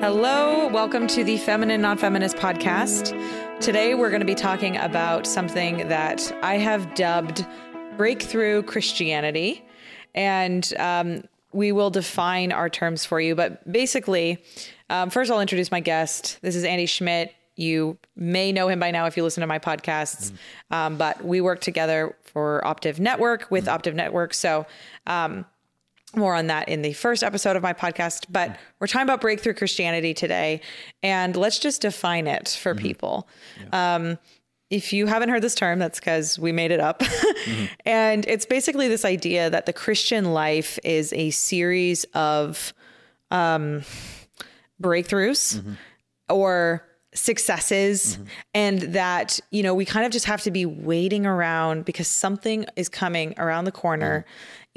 Hello, welcome to the Feminine Not Feminist podcast. Today we're going to be talking about something that I have dubbed breakthrough Christianity. And um, we will define our terms for you. But basically, um, first I'll introduce my guest. This is Andy Schmitt. You may know him by now if you listen to my podcasts, um, but we work together for Optiv Network with Optiv Network. So, um, more on that in the first episode of my podcast. But we're talking about breakthrough Christianity today, and let's just define it for mm-hmm. people. Um, if you haven't heard this term, that's because we made it up. Mm-hmm. and it's basically this idea that the Christian life is a series of um, breakthroughs mm-hmm. or successes and that you know we kind of just have to be waiting around because something is coming around the corner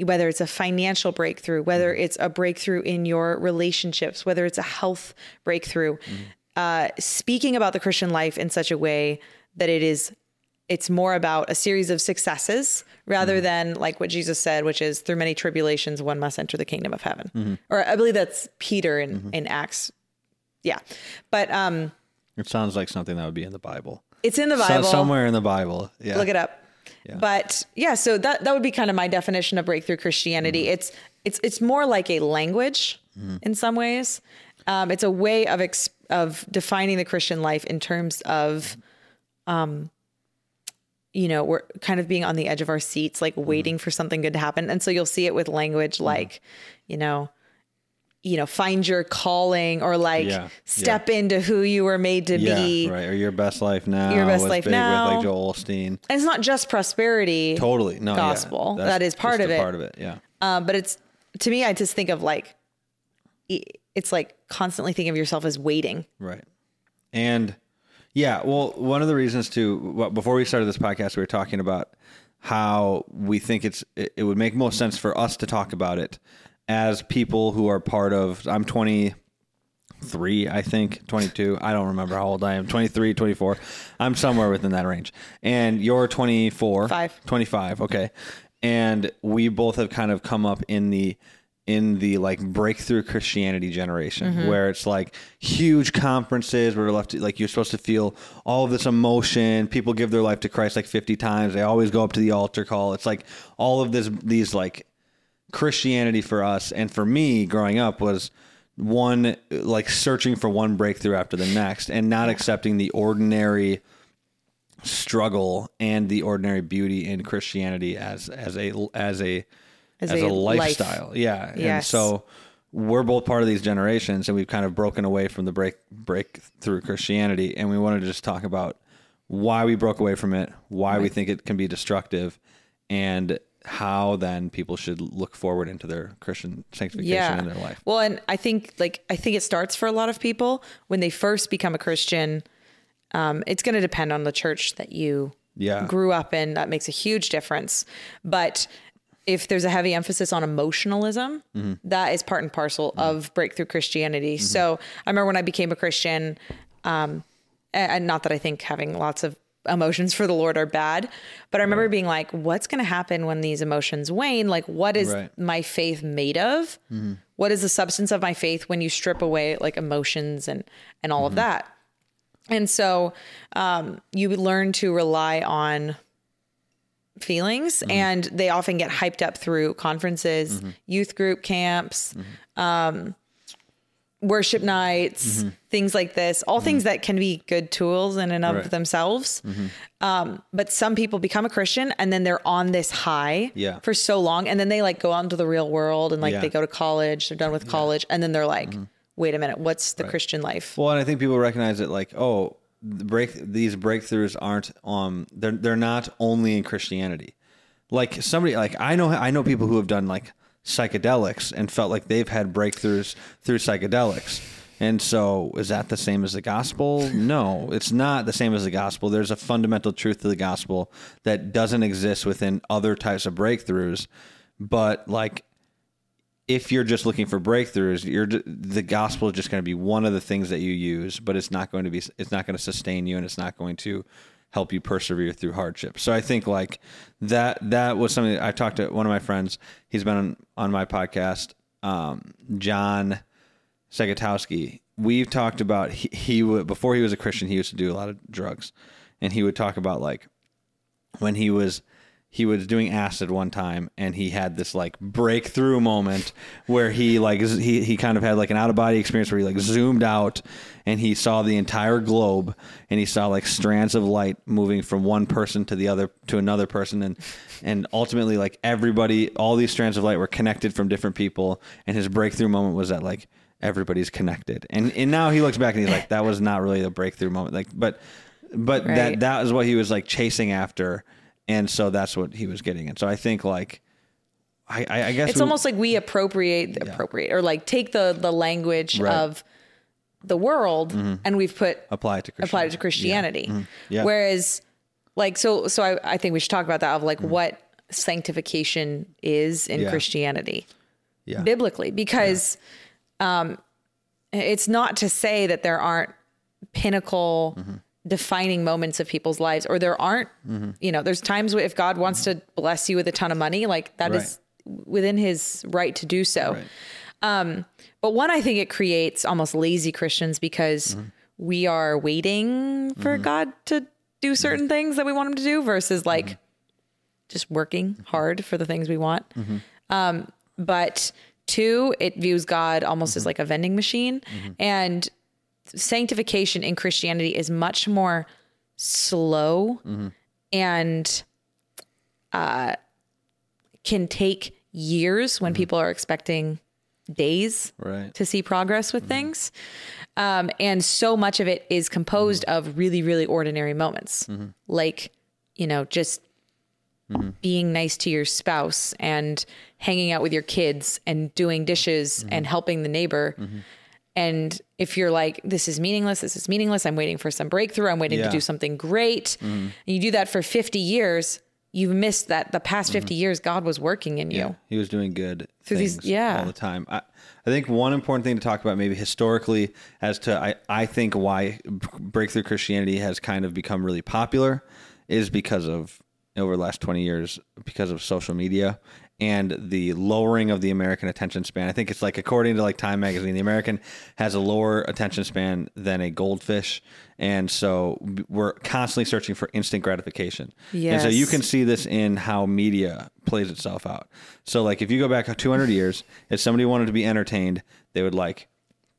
whether it's a financial breakthrough whether mm-hmm. it's a breakthrough in your relationships whether it's a health breakthrough mm-hmm. uh, speaking about the christian life in such a way that it is it's more about a series of successes rather mm-hmm. than like what jesus said which is through many tribulations one must enter the kingdom of heaven. Or i believe that's peter in, in acts. Yeah. But um It sounds like something that would be in the Bible. it's in the So- bible. somewhere in the Bible. Yeah. look it up but yeah so that that would be kind of my definition of breakthrough christianity. Mm-hmm. it's it's it's more like a language in some ways. Um, it's a way of ex- of defining the christian life in terms of um you know we're kind of being on the edge of our seats like waiting for something good to happen. And so you'll see it with language like you know you know find your calling or like Yeah, step into who you were made to yeah, be right. Or your best life now. Your Best Life Now. With like Joel Osteen. and it's not just prosperity Totally. No. yeah. gospel. That's That is part of it. Part of it. Yeah. Um, but it's to me, I just think of like it's like constantly thinking of yourself as waiting. Right. And yeah, well, one of the reasons to well, before we started this podcast, we were talking about how we think it's it, it would make most sense for us to talk about it as people who are part of. I'm 23, I think, 22. I don't remember how old I am. 23, 24. I'm somewhere within that range. And you're 24, Five. 25. Okay. And we both have kind of come up in the in the like breakthrough Christianity generation mm-hmm. where it's like huge conferences where left to, like you're supposed to feel all of this emotion. People give their life to Christ like 50 times. They always go up to the altar call. It's like all of this these like Christianity for us and for me growing up was one like searching for one breakthrough after the next and not accepting the ordinary struggle and the ordinary beauty in Christianity as as a as a As as, a a, life. lifestyle. Yeah. And so we're both part of these generations and we've kind of broken away from the break breakthrough Christianity and we wanted to just talk about why we broke away from it, why we think it can be destructive and how then people should look forward into their Christian sanctification Yeah. in their life. Well, and I think like I think it starts for a lot of people when they first become a Christian. Um, it's going to depend on the church that you Yeah. grew up in. That makes a huge difference. But if there's a heavy emphasis on emotionalism, Mm-hmm. that is part and parcel of breakthrough Christianity. So I remember when I became a Christian, um, and not that I think having lots of emotions for the Lord are bad, but I remember being like, what's going to happen when these emotions wane? Like, what is Right. my faith made of? Mm-hmm. What is the substance of my faith when you strip away like emotions and and all of mm-hmm. that? And so um, you learn to rely on feelings, mm-hmm. and they often get hyped up through conferences, youth group camps, um, worship nights, things like this. All things that can be good tools in and of Right. themselves. Um, but some people become a Christian and then they're on this high Yeah. for so long, and then they like go out into the real world and like Yeah. they go to college, they're done with college, and then they're like, wait a minute, what's the Christian life? Well, and I think people recognize it like, oh, the break these breakthroughs aren't um they're they're not only in Christianity. Like somebody like I know I know people who have done like psychedelics and felt like they've had breakthroughs through psychedelics. And so is that the same as the gospel? No, it's not the same as the gospel. There's a fundamental truth to the gospel that doesn't exist within other types of breakthroughs. But like if you're just looking for breakthroughs, you're the gospel is just going to be one of the things that you use, but it's not going to be it's not going to sustain you and it's not going to help you persevere through hardship. So I think like that that was something that I talked to one of my friends. He's been on, on my podcast, um, John Segatowski. we've talked about he, he would before he was a Christian, he used to do a lot of drugs, and he would talk about like when he was he was doing acid one time and he had this like breakthrough moment where he like he, he kind of had like an out of body experience where he like zoomed out and he saw the entire globe and he saw like strands of light moving from one person to the other to another person. And and ultimately like everybody all these strands of light were connected from different people. And his breakthrough moment was that like everybody's connected. And and now he looks back and he's like that was not really a breakthrough moment. Like but but that Right. that is what he was like chasing after and so that's what he was getting and so i think like i i, I guess it's we- almost like we appropriate appropriate or like take the the language Right. of the world and we've put apply it to Christianity. applied it to Christianity. Mm-hmm. Yeah. Whereas, like, so, so I, I think we should talk about that of like Mm-hmm. what sanctification is in Yeah. Christianity yeah biblically, because um, it's not to say that there aren't pinnacle Mm-hmm. Defining moments of people's lives, or there aren't, you know, there's times where if God wants to bless you with a ton of money, like that is within his right to do so. Right. But one, I think it creates almost lazy Christians because Mm-hmm. we are waiting for God to do certain things that we want him to do versus like Mm-hmm. just working hard for the things we want. Um, but two, it views God almost Mm-hmm. as like a vending machine. And sanctification in Christianity is much more slow Mm-hmm. and uh, can take years when people are expecting days right to see progress with things. Um, and so much of it is composed of really, really ordinary moments, like, you know, just being nice to your spouse and hanging out with your kids and doing dishes and helping the neighbor. And if you're like, this is meaningless, this is meaningless, I'm waiting for some breakthrough, I'm waiting Yeah. to do something great, mm-hmm. and you do that for 50 years, you've missed that the past mm-hmm. 50 years God was working in you. he was doing good Through these- yeah. all the time I, I think one important thing to talk about maybe historically as to I, I think why breakthrough christianity has kind of become really popular is because of over the last 20 years because of social media and the lowering of the American attention span. I think it's like according to like Time magazine, the American has a lower attention span than a goldfish, and so we're constantly searching for instant gratification. Yes. And so you can see this in how media plays itself out. So like if you go back 200 years, if somebody wanted to be entertained, they would like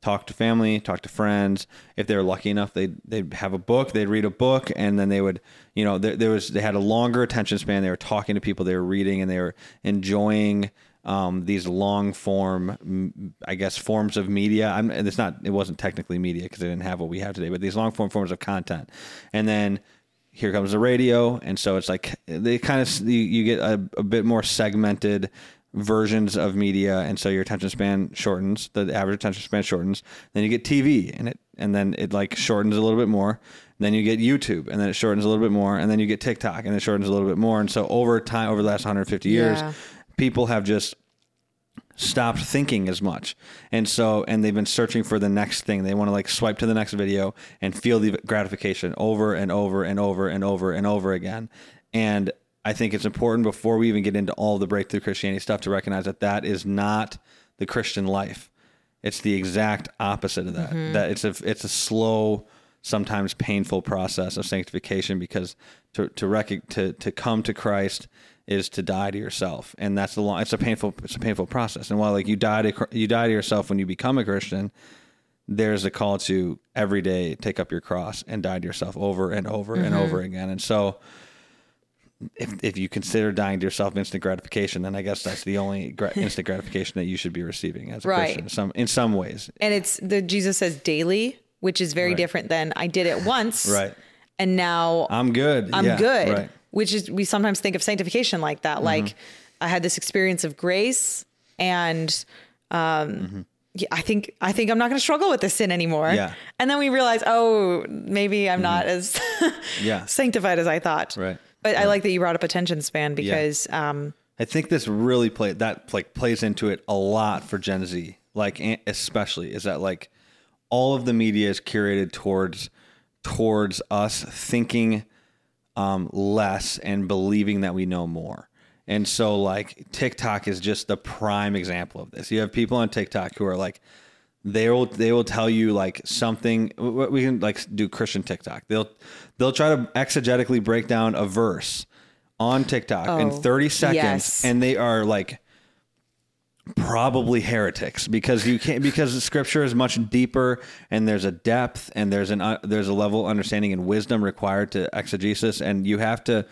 talk to family, talk to friends. If they were lucky enough, they'd they'd have a book, they'd read a book, and then they would, you know, there, there was they had a longer attention span. They were talking to people, they were reading, and they were enjoying um, these long form, I guess, forms of media. I'm, and it's not, it wasn't technically media because they didn't have what we have today, but these long form forms of content, and then. Here comes the radio, and so it's like they kind of you, you get a, a bit more segmented versions of media and so your attention span shortens the average attention span shortens. Then you get tv and it and then it like shortens a little bit more. Then you get youtube and then it shortens a little bit more. And then you get tiktok and it shortens a little bit more. And so over time over the last 150 years Yeah. people have just stopped thinking as much. And so and they've been searching for the next thing. They want to like swipe to the next video and feel the gratification over and over and over and over and over again. And i think it's important before we even get into all the breakthrough christianity stuff to recognize that that is not the christian life. It's the exact opposite of that mm-hmm. that it's a it's a slow sometimes painful process of sanctification because to to rec- to to come to Christ is to die to yourself. And that's the long it's a painful it's a painful process. And while like you die to you die to yourself when you become a Christian there's a call to every day take up your cross and die to yourself over and over and mm-hmm. over again. And so if, if you consider dying to yourself instant gratification, then I guess that's the only gra- instant gratification that you should be receiving as a Right. Christian. Some in some ways, And it's the Jesus says daily, which is very different than I did it once. Right. And now I'm good. I'm Yeah, good. Right. Mm-hmm. Which is we sometimes think of sanctification like that. Like I had this experience of grace and um yeah, I think I think I'm not going to struggle with this sin anymore. Mm-hmm. Yeah. And then we realize, oh, maybe I'm not as Yeah. sanctified as I thought. Right. But I like that you brought up attention span because um I think this really play that like plays into it a lot for Gen Z, like especially is that like all of the media is curated towards towards us thinking um, less and believing that we know more. And so like TikTok is just the prime example of this. You have people on TikTok who are like they will they will tell you like something we can like do christian tiktok. They'll they'll try to exegetically break down a verse on tiktok in Oh, 30 seconds yes. and they are like probably heretics because you can't because the scripture is much deeper and there's a depth and there's an uh, there's a level of understanding and wisdom required to exegesis and you have to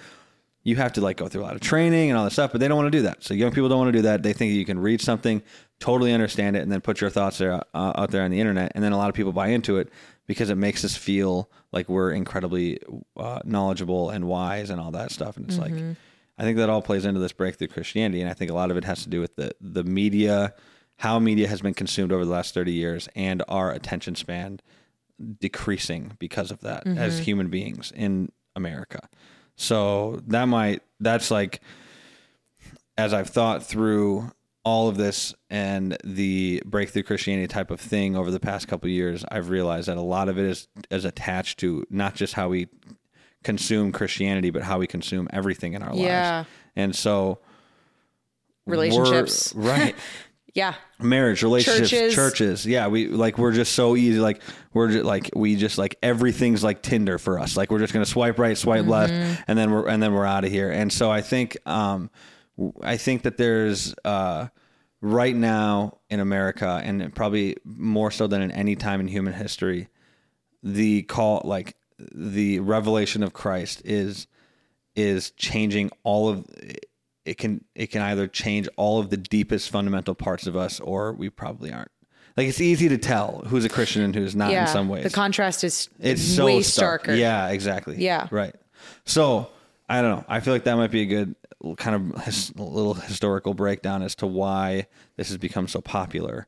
you have to like go through a lot of training and all this stuff but they don't want to do that. So young people don't want to do that. They think you can read something totally understand it and then put your thoughts there uh, out there on the internet. And then a lot of people buy into it because it makes us feel like we're incredibly uh, knowledgeable and wise and all that stuff. And it's like I think that all plays into this breakthrough Christianity, and I think a lot of it has to do with the the media, how media has been consumed over the last thirty years, and our attention span decreasing because of that as human beings in America. So that might that's like as I've thought through all of this and the breakthrough Christianity type of thing over the past couple of years, I've realized that a lot of it is is attached to not just how we consume Christianity, but how we consume everything in our Yeah. lives. And so Relationships. right? Yeah. Marriage, relationships, Churches. churches. Yeah, we like we're just so easy. Like we're just like we just like everything's like Tinder for us. Like we're just gonna swipe right, swipe Mm-hmm. left, and then we're and then we're out of here. And so I think um, I think that there's uh, right now in America, and probably more so than in any time in human history, the call like the revelation of Christ is is changing all of it can it can either change all of the deepest fundamental parts of us or we probably aren't like it's easy to tell who's a christian and who's not Yeah. in some ways The contrast is it's so way stark. starker. yeah exactly Yeah. right so i don't know i feel like that might be a good kind of his, little historical breakdown as to why this has become so popular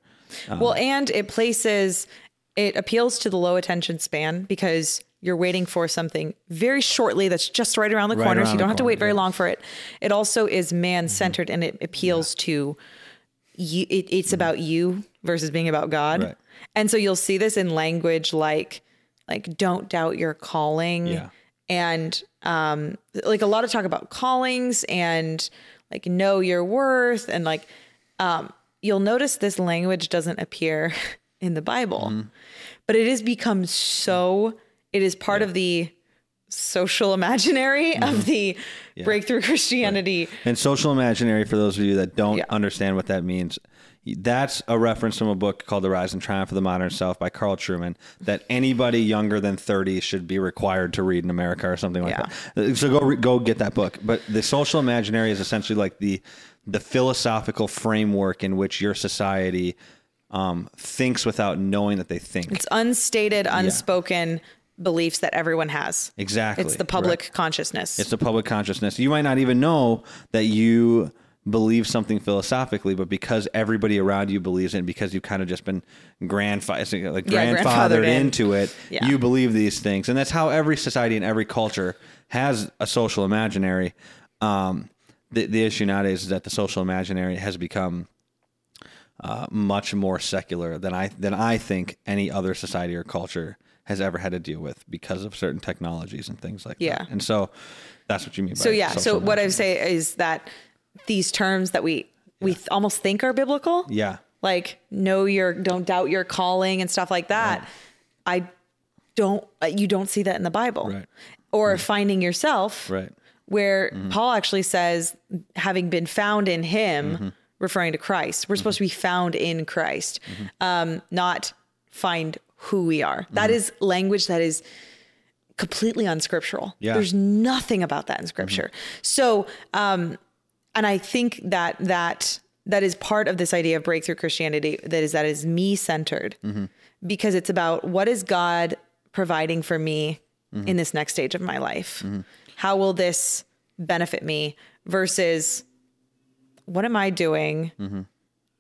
Well, and it places, it appeals to the low attention span because you're waiting for something very shortly that's just right around the Right corner. so you don't have to wait very yeah. long for it. It also is man centered and it appeals to you. It, it's about you versus being about God. Mm-hmm. Right. And so you'll see this in language like, like, don't doubt your calling. Yeah. And um, like a lot of talk about callings and like know your worth and like um, you'll notice this language doesn't appear in the Bible, Mm-hmm. but it has become so. It is part of the social imaginary Mm-hmm. of the breakthrough Christianity. And social imaginary, for those of you that don't Yeah. understand what that means, that's a reference from a book called The Rise and Triumph of the Modern Self by Carl Trueman that anybody younger than 30 should be required to read in America or something like Yeah. that. So go re- go get that book. But the social imaginary is essentially like the the philosophical framework in which your society um, thinks without knowing that they think. It's unstated, unspoken beliefs that everyone has. exactly. It's the public consciousness. It's the public consciousness. You might not even know that you believe something philosophically, but because everybody around you believes it, and because you've kind of just been grandfa- like Yeah, grandfathered grandfathered in. into it, Yeah. you believe these things, and that's how every society and every culture has a social imaginary. Um, the, the issue nowadays is that the social imaginary has become uh, much more secular than I than I think any other society or culture has ever had to deal with because of certain technologies and things like Yeah. that. And so that's what you mean by so yeah. So what I would say is that these terms that we we th- almost think are biblical. Yeah. like know your don't doubt your calling and stuff like that. I don't uh, you don't see that in the bible. Right. or mm. finding yourself Right. where mm-hmm. paul actually says having been found in him mm-hmm. referring to christ we're mm-hmm. supposed to be found in christ um, not find who we are. That is language that is completely unscriptural. Yeah. there's nothing about that in scripture. So um, and I think that that that is part of this idea of breakthrough Christianity. That is that is me centered, mm-hmm. because it's about what is God providing for me mm-hmm. in this next stage of my life. Mm-hmm. How will this benefit me versus what am I doing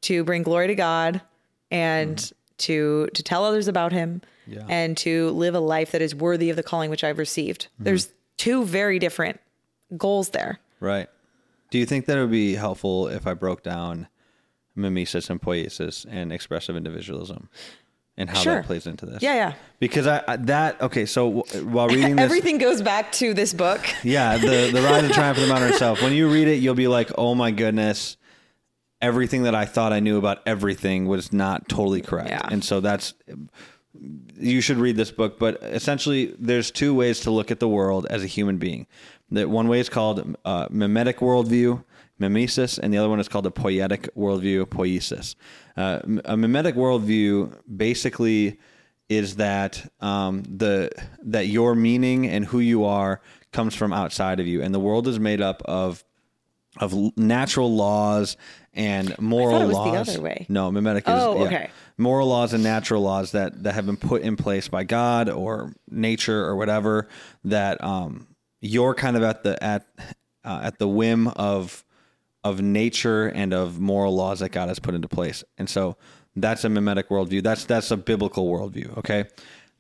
to bring glory to God and to to tell others about Him Yeah. and to live a life that is worthy of the calling which I've received. There's two very different goals there. Right. Do you think that it would be helpful if I broke down mimesis and poiesis and expressive individualism and how Sure. that plays into this? Yeah, yeah. Because I, I that okay. So w- while reading this, Everything goes back to this book. yeah, the the rise and triumph of the modern self. When you read it, you'll be like, oh my goodness. everything that I thought I knew about everything was not totally correct. Yeah. And so that's you should read this book, but essentially there's two ways to look at the world as a human being. That one way is called uh, mimetic worldview, mimesis, and the other one is called a poietic worldview, poiesis. Uh, a mimetic worldview basically is that um, the that your meaning and who you are comes from outside of you, and the world is made up of of natural laws and moral it was the laws. other way. No, mimetic is Oh, yeah. okay. moral laws and natural laws that that have been put in place by God or nature or whatever that um, you're kind of at the at uh, at the whim of of nature and of moral laws that God has put into place. And so that's a mimetic worldview. That's that's a biblical worldview. Okay,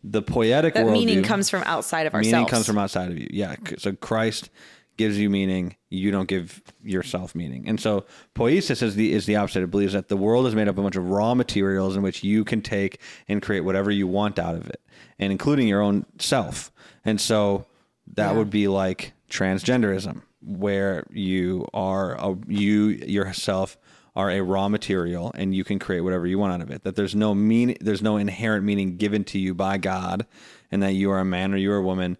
the poetic That worldview meaning comes from outside of ourselves. meaning comes from outside of you. Yeah. So Christ gives you meaning. You don't give yourself meaning. And so poiesis is the is the opposite. It believes that the world is made up of a bunch of raw materials in which you can take and create whatever you want out of it, and including your own self. And so that Yeah. would be like transgenderism, where you are a, you yourself are a raw material and you can create whatever you want out of it. That there's no mean there's no inherent meaning given to you by God, and that you are a man or you are a woman,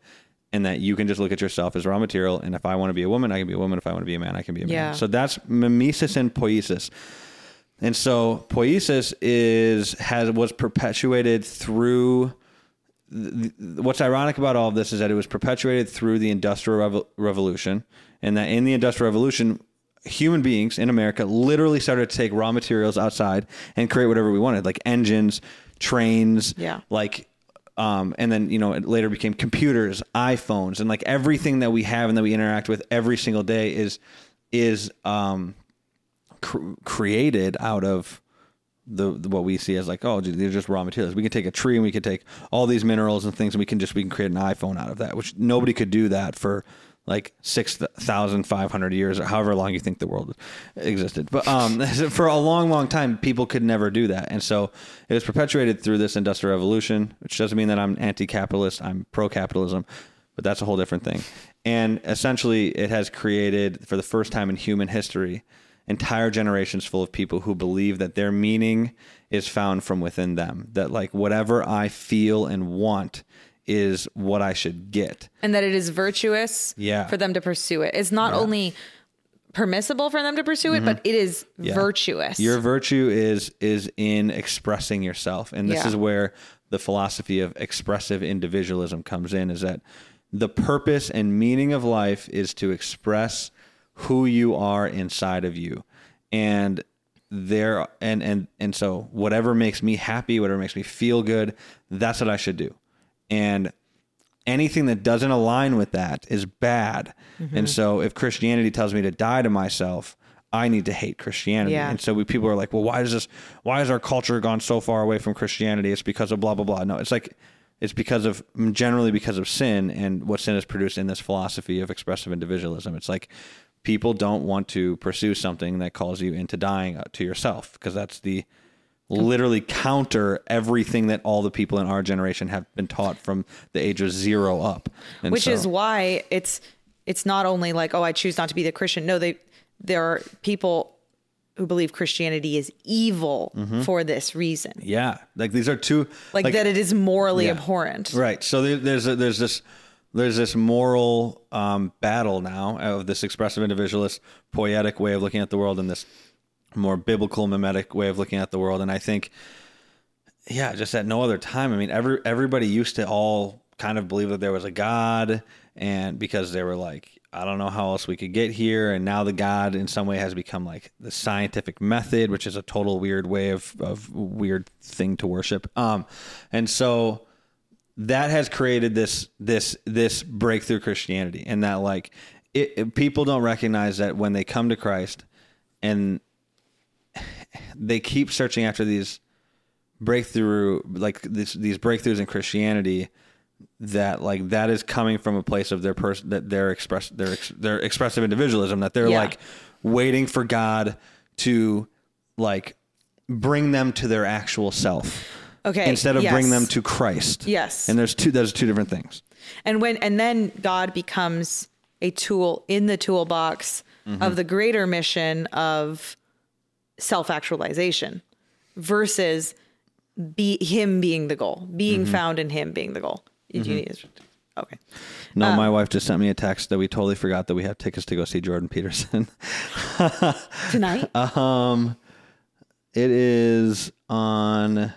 and that you can just look at yourself as raw material. And if I want to be a woman, I can be a woman. If I want to be a man, I can be a man. Yeah. So that's mimesis and poiesis. And so poiesis is has was perpetuated through th- what's ironic about all of this is that it was perpetuated through the industrial Revo- revolution and that in the industrial revolution human beings in america literally started to take raw materials outside and create whatever we wanted like engines trains Yeah. like um, and then you know it later became computers iphones and like everything that we have and that we interact with every single day is is um, cr- created out of the, the what we see as like oh they're just raw materials. We can take a tree and we can take all these minerals and things and we can just we can create an iPhone out of that, which nobody could do that for like six thousand five hundred years or however long you think the world existed. But um, for a long, long time, people could never do that, and so it was perpetuated through this industrial revolution, which doesn't mean that I'm anti-capitalist. I'm pro-capitalism, but that's a whole different thing. And essentially, it has created for the first time in human history entire generations full of people who believe that their meaning is found from within them. That like whatever I feel and want is what I should get. and that it is virtuous Yeah. for them to pursue it. It's not only permissible for them to pursue it, but it is Mm-hmm. Yeah. virtuous. Your virtue is is in expressing yourself, and this Yeah. is where the philosophy of expressive individualism comes in. Is that the purpose and meaning of life is to express who you are inside of you, and there and and and so whatever makes me happy, whatever makes me feel good, that's what I should do, and anything that doesn't align with that is bad. Mm-hmm. And so if Christianity tells me to die to myself, I need to hate Christianity. Yeah. And so we people are like, well, why is this why has our culture gone so far away from Christianity? It's because of blah blah blah. No, it's like it's because of generally because of sin and what sin has produced in this philosophy of expressive individualism. It's like people don't want to pursue something that calls you into dying uh, to yourself because that's the literally counter everything that all the people in our generation have been taught from the age of zero up. And which so- is why it's it's not only like oh I choose not to be the Christian. No, they there are people who believe Christianity is evil Mm-hmm. for this reason, yeah, like these are two like, that it is morally Yeah. abhorrent. Right. So there, there's a, there's this there's this moral um, battle now of this expressive individualist, poetic way of looking at the world, and this more biblical, mimetic way of looking at the world. And I think, yeah, just at no other time. I mean, every everybody used to all kind of believe that there was a God, and because they were like, I don't know how else we could get here. And now the God, in some way, has become like the scientific method, which is a total weird way of of weird thing to worship. Um, and so that has created this this this breakthrough Christianity, and that like it, it- people don't recognize that when they come to Christ, and they keep searching after these breakthrough like this, these breakthroughs in Christianity that like that is coming from a place of their person that their express their ex- their expressive individualism that they're Yeah. like waiting for God to like bring them to their actual self Okay, instead of yes. bring them to Christ Yes. and there's two there's two different things And when and then God becomes a tool in the toolbox Mm-hmm. of the greater mission of self-actualization versus be him being the goal, being Mm-hmm. found in him being the goal. Need- Okay. No, Um, my wife just sent me a text that we totally forgot that we have tickets to go see Jordan Peterson. Tonight? um, it is on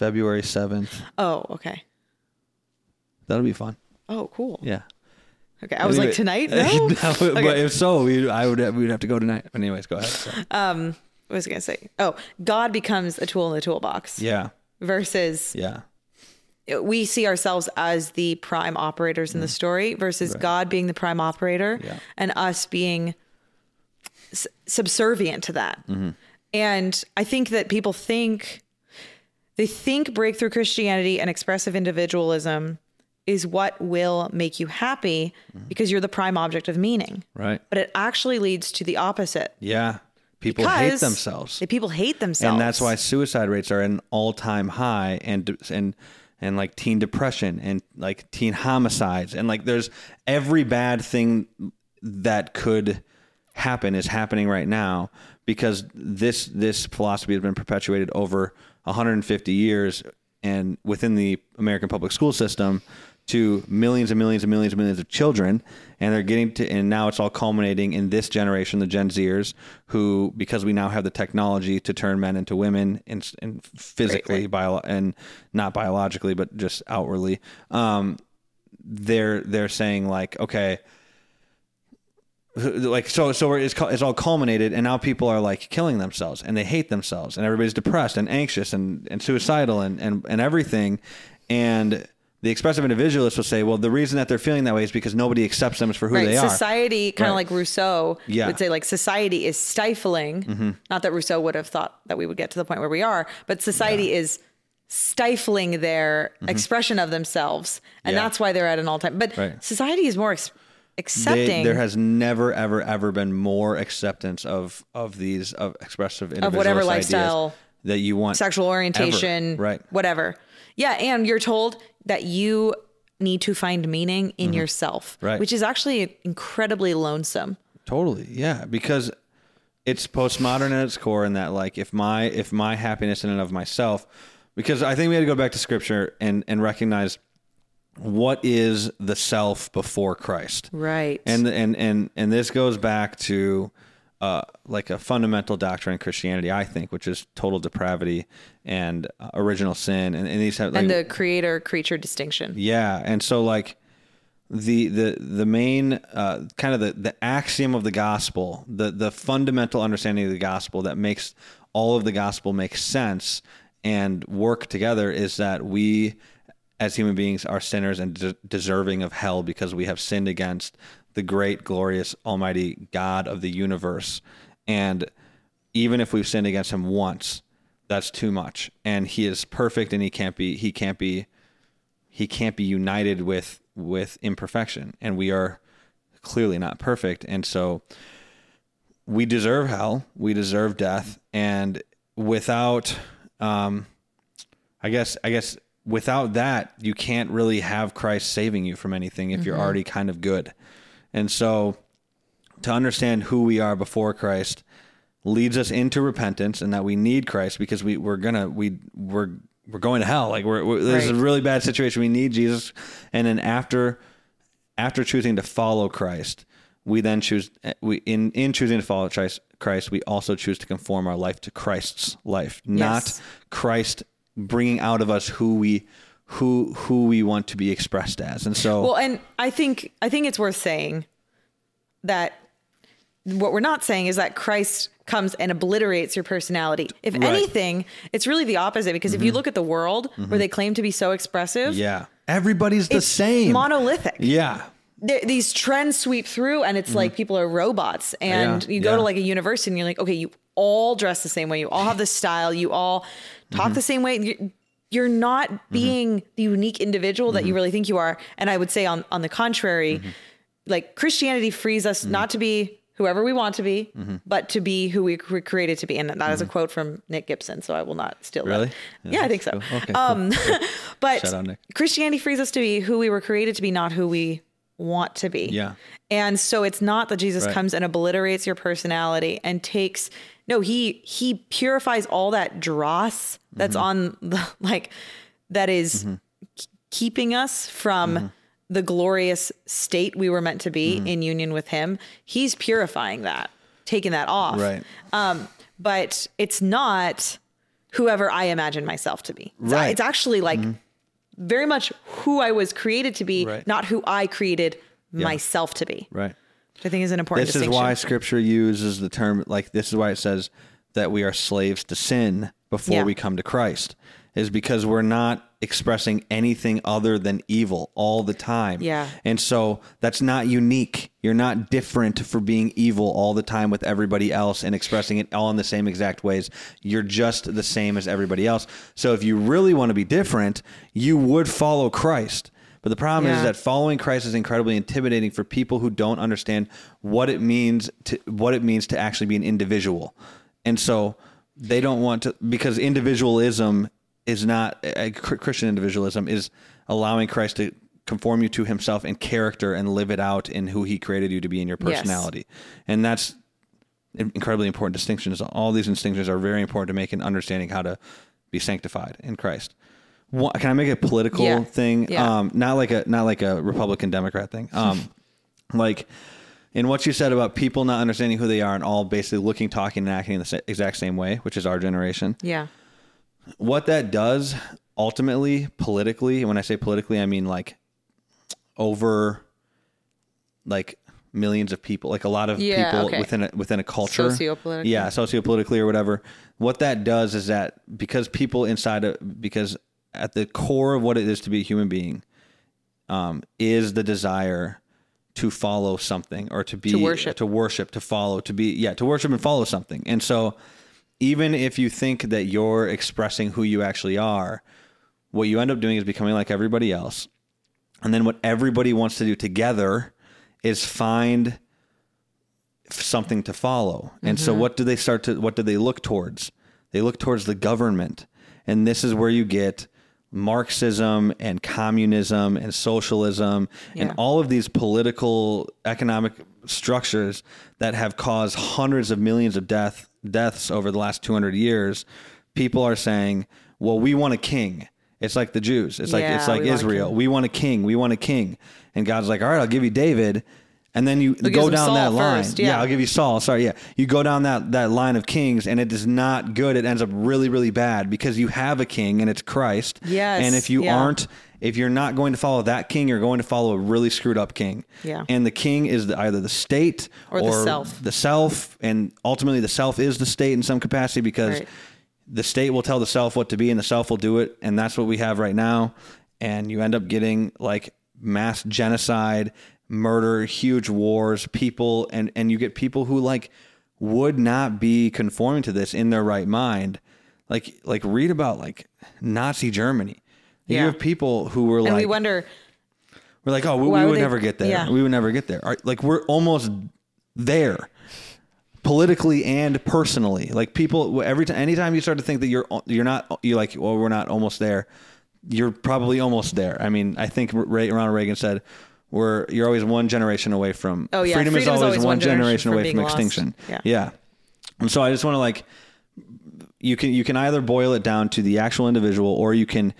February seventh. oh, okay. That'll be fun. Oh, cool. Yeah. Okay. I was like, tonight? No? No, But if so, we, I would we would have to go tonight. But anyways, go ahead. So, Um, what was I going to say? Oh, God becomes a tool in the toolbox yeah, versus yeah, we see ourselves as the prime operators in the story versus God being the prime operator Mm. Yeah. and us being s- subservient to that. Mm-hmm. And I think that people think they think breakthrough Christianity and expressive individualism is what will make you happy Mm-hmm. because you're the prime object of meaning. right. But it actually leads to the opposite. Yeah, people hate themselves. the people hate themselves. and that's why suicide rates are at an all-time high and and and like teen depression and like teen homicides and like there's every bad thing that could happen is happening right now because this this philosophy has been perpetuated over 150 years and within the American public school system to millions and millions and millions and millions of children and they're getting to and now it's all culminating in this generation the gen zers who because we now have the technology to turn men into women and, and physically bio, and not biologically but just outwardly um, they're they're saying like okay like so so it's it's all culminated and now people are like killing themselves and they hate themselves and everybody's depressed and anxious and, and suicidal and, and and everything and the expressive individualist will say well the reason that they're feeling that way is because nobody accepts them for who right. they are Society, kind of Right. like Rousseau, Yeah. Mm-hmm. would say like society is stifling. Not that Rousseau would have thought that we would get to the point where we are, but society is stifling their expression of themselves, and Mm-hmm. Yeah. that's why they're at an all-time. But Right. society is more ex- They- accepting there has never ever ever been more acceptance of of these of expressive of whatever lifestyle, that you want sexual orientation, ever. right Whatever. Yeah, and you're told that you need to find meaning in yourself, Mm-hmm. Right. which is actually incredibly lonesome. Totally. Yeah, because it's postmodern at its core in that like if my if my happiness in and of myself because I think we had to go back to scripture and and recognize what is the self before Christ. Right. And and and and this goes back to uh, like a fundamental doctrine in Christianity, I think, which is total depravity and uh, original sin, and, and these have like, and the creator creature distinction. yeah, and so like the the the main uh, kind of the the axiom of the gospel, the the fundamental understanding of the gospel that makes all of the gospel make sense and work together is that we as human beings are sinners and de- deserving of hell because we have sinned against the great glorious almighty God of the universe. And even if we've sinned against him once that's too much. And he is perfect and he can't be he can't be he can't be united with with imperfection. And we are clearly not perfect. And so we deserve hell. We deserve death. And without um i guess i guess without that you can't really have christ saving you from anything if you're mm-hmm. already kind of good. And so to understand who we are before christ leads us into repentance and that we need christ because we we're gonna we we're we're going to hell. Like we're, we're there's a really bad situation. We need jesus. And then after after choosing to follow christ we then choose we in in choosing to follow christ christ we also choose to conform our life to christ's life not Yes. christ bringing out of us who we who who we want to be expressed as. And so Well, and I think I think it's worth saying that what we're not saying is that Christ comes and obliterates your personality. If Right. anything, it's really the opposite because if you mm-hmm. look at the world where mm-hmm. they claim to be so expressive, yeah. Everybody's the same. monolithic. yeah. These trends sweep through and it's mm-hmm. like people are robots. And Yeah, you go yeah. to like a university and you're like okay you all dress the same way. You all have the style. You all talk Mm-hmm. the same way You're- not being the unique individual Mm-hmm. that you really think you are and i would say on on the contrary like christianity frees us Mm-hmm. not to be whoever we want to be but to be who we were created to be and that is a quote from nick gibson so i will not steal Mm-hmm. Really? that yeah, i think so Cool. Okay, cool. um but Shout out, Nick. christianity frees us to be who we were created to be not who we want to be Yeah. and so it's not that Jesus Right. comes and obliterates your personality and takes no, he he purifies all that dross that's Mm-hmm. on the like that is k- keeping us from Mm-hmm. the glorious state we were meant to be in union with him. He's purifying that, taking that off. Right. Um, but it's not whoever I imagine myself to be. It's, Right. it's actually like very much who I was created to be, Right. not who I created myself to be. Right. Which I think is an important This is why scripture uses the term like this is why it says that we are slaves to sin before Yeah. we come to Christ is because we're not expressing anything other than evil all the time. Yeah. And so that's not unique. You're not different for being evil all the time with everybody else and expressing it all in the same exact ways. You're just the same as everybody else. So if you really want to be different, you would follow Christ. But the problem Yeah. is that following Christ is incredibly intimidating for people who don't understand what it means to what it means to actually be an individual. And so they don't want to because individualism is not uh, Christian individualism is allowing Christ to conform you to himself in character and live it out in who he created you to be in your Yes. personality. And that's in- incredibly important distinctions. All these distinctions are very important to make in understanding how to be sanctified in Christ. One, can I make a political Yeah. thing? Yeah. Um, not like a not like a Republican Democrat thing. Um, like in what you said about people not understanding who they are and all basically looking, talking, and acting in the exact same way, which is our generation. Yeah. What that does ultimately, politically, and when I say politically, I mean like over like millions of people, like a lot of Yeah, people okay. within a within a culture. Sociopolitically. Yeah, sociopolitically or whatever. What that does is that because people inside of because at the core of what it is to be a human being um, is the desire to follow something or to be To worship. to worship to follow to be yeah to worship and follow something and so even if you think that you're expressing who you actually are what you end up doing is becoming like everybody else and then what everybody wants to do together is find something to follow. And so mm-hmm. what do they start to what do they look towards? They look towards the government. And this is where you get Marxism and communism and socialism Yeah. and all of these political economic structures that have caused hundreds of millions of death deaths over the last 200 years. People are saying, "Well, we want a king." It's like the Jews. It's like it's like we Israel. king. We want a king. We want a king. And God's like, all right, I'll give you David. And then you go down that line. first, yeah. I'll give you Saul. Sorry, yeah. You go down that that line of kings, and it is not good. It ends up really, really bad because you have a king, and it's Christ. Yes, And if you yeah. aren't, if you're not going to follow that king, you're going to follow a really screwed up king. Yeah. And the king is the, either the state Or the self. The self, and ultimately the self is the state in some capacity because Right. the state will tell the self what to be and the self will do it and that's what we have right now and you end up getting like mass genocide murder huge wars people and and you get people who like would not be conforming to this in their right mind like like read about like nazi germany you have people who were And like we wonder, we're like, oh, we, we would they- never get there. Yeah. We would never get there. Like we're almost there, politically and personally. Like people, every time, anytime you start to think that you're you're not, you're like, well, we're not almost there. You're probably almost there. I mean, I think Ronald Reagan said, "We're you're always one generation away from Oh, yeah. freedom, is Freedom is always, always one generation away from lost." extinction." Yeah. yeah. And so I just want to like you can you can either boil it down to the actual individual or you can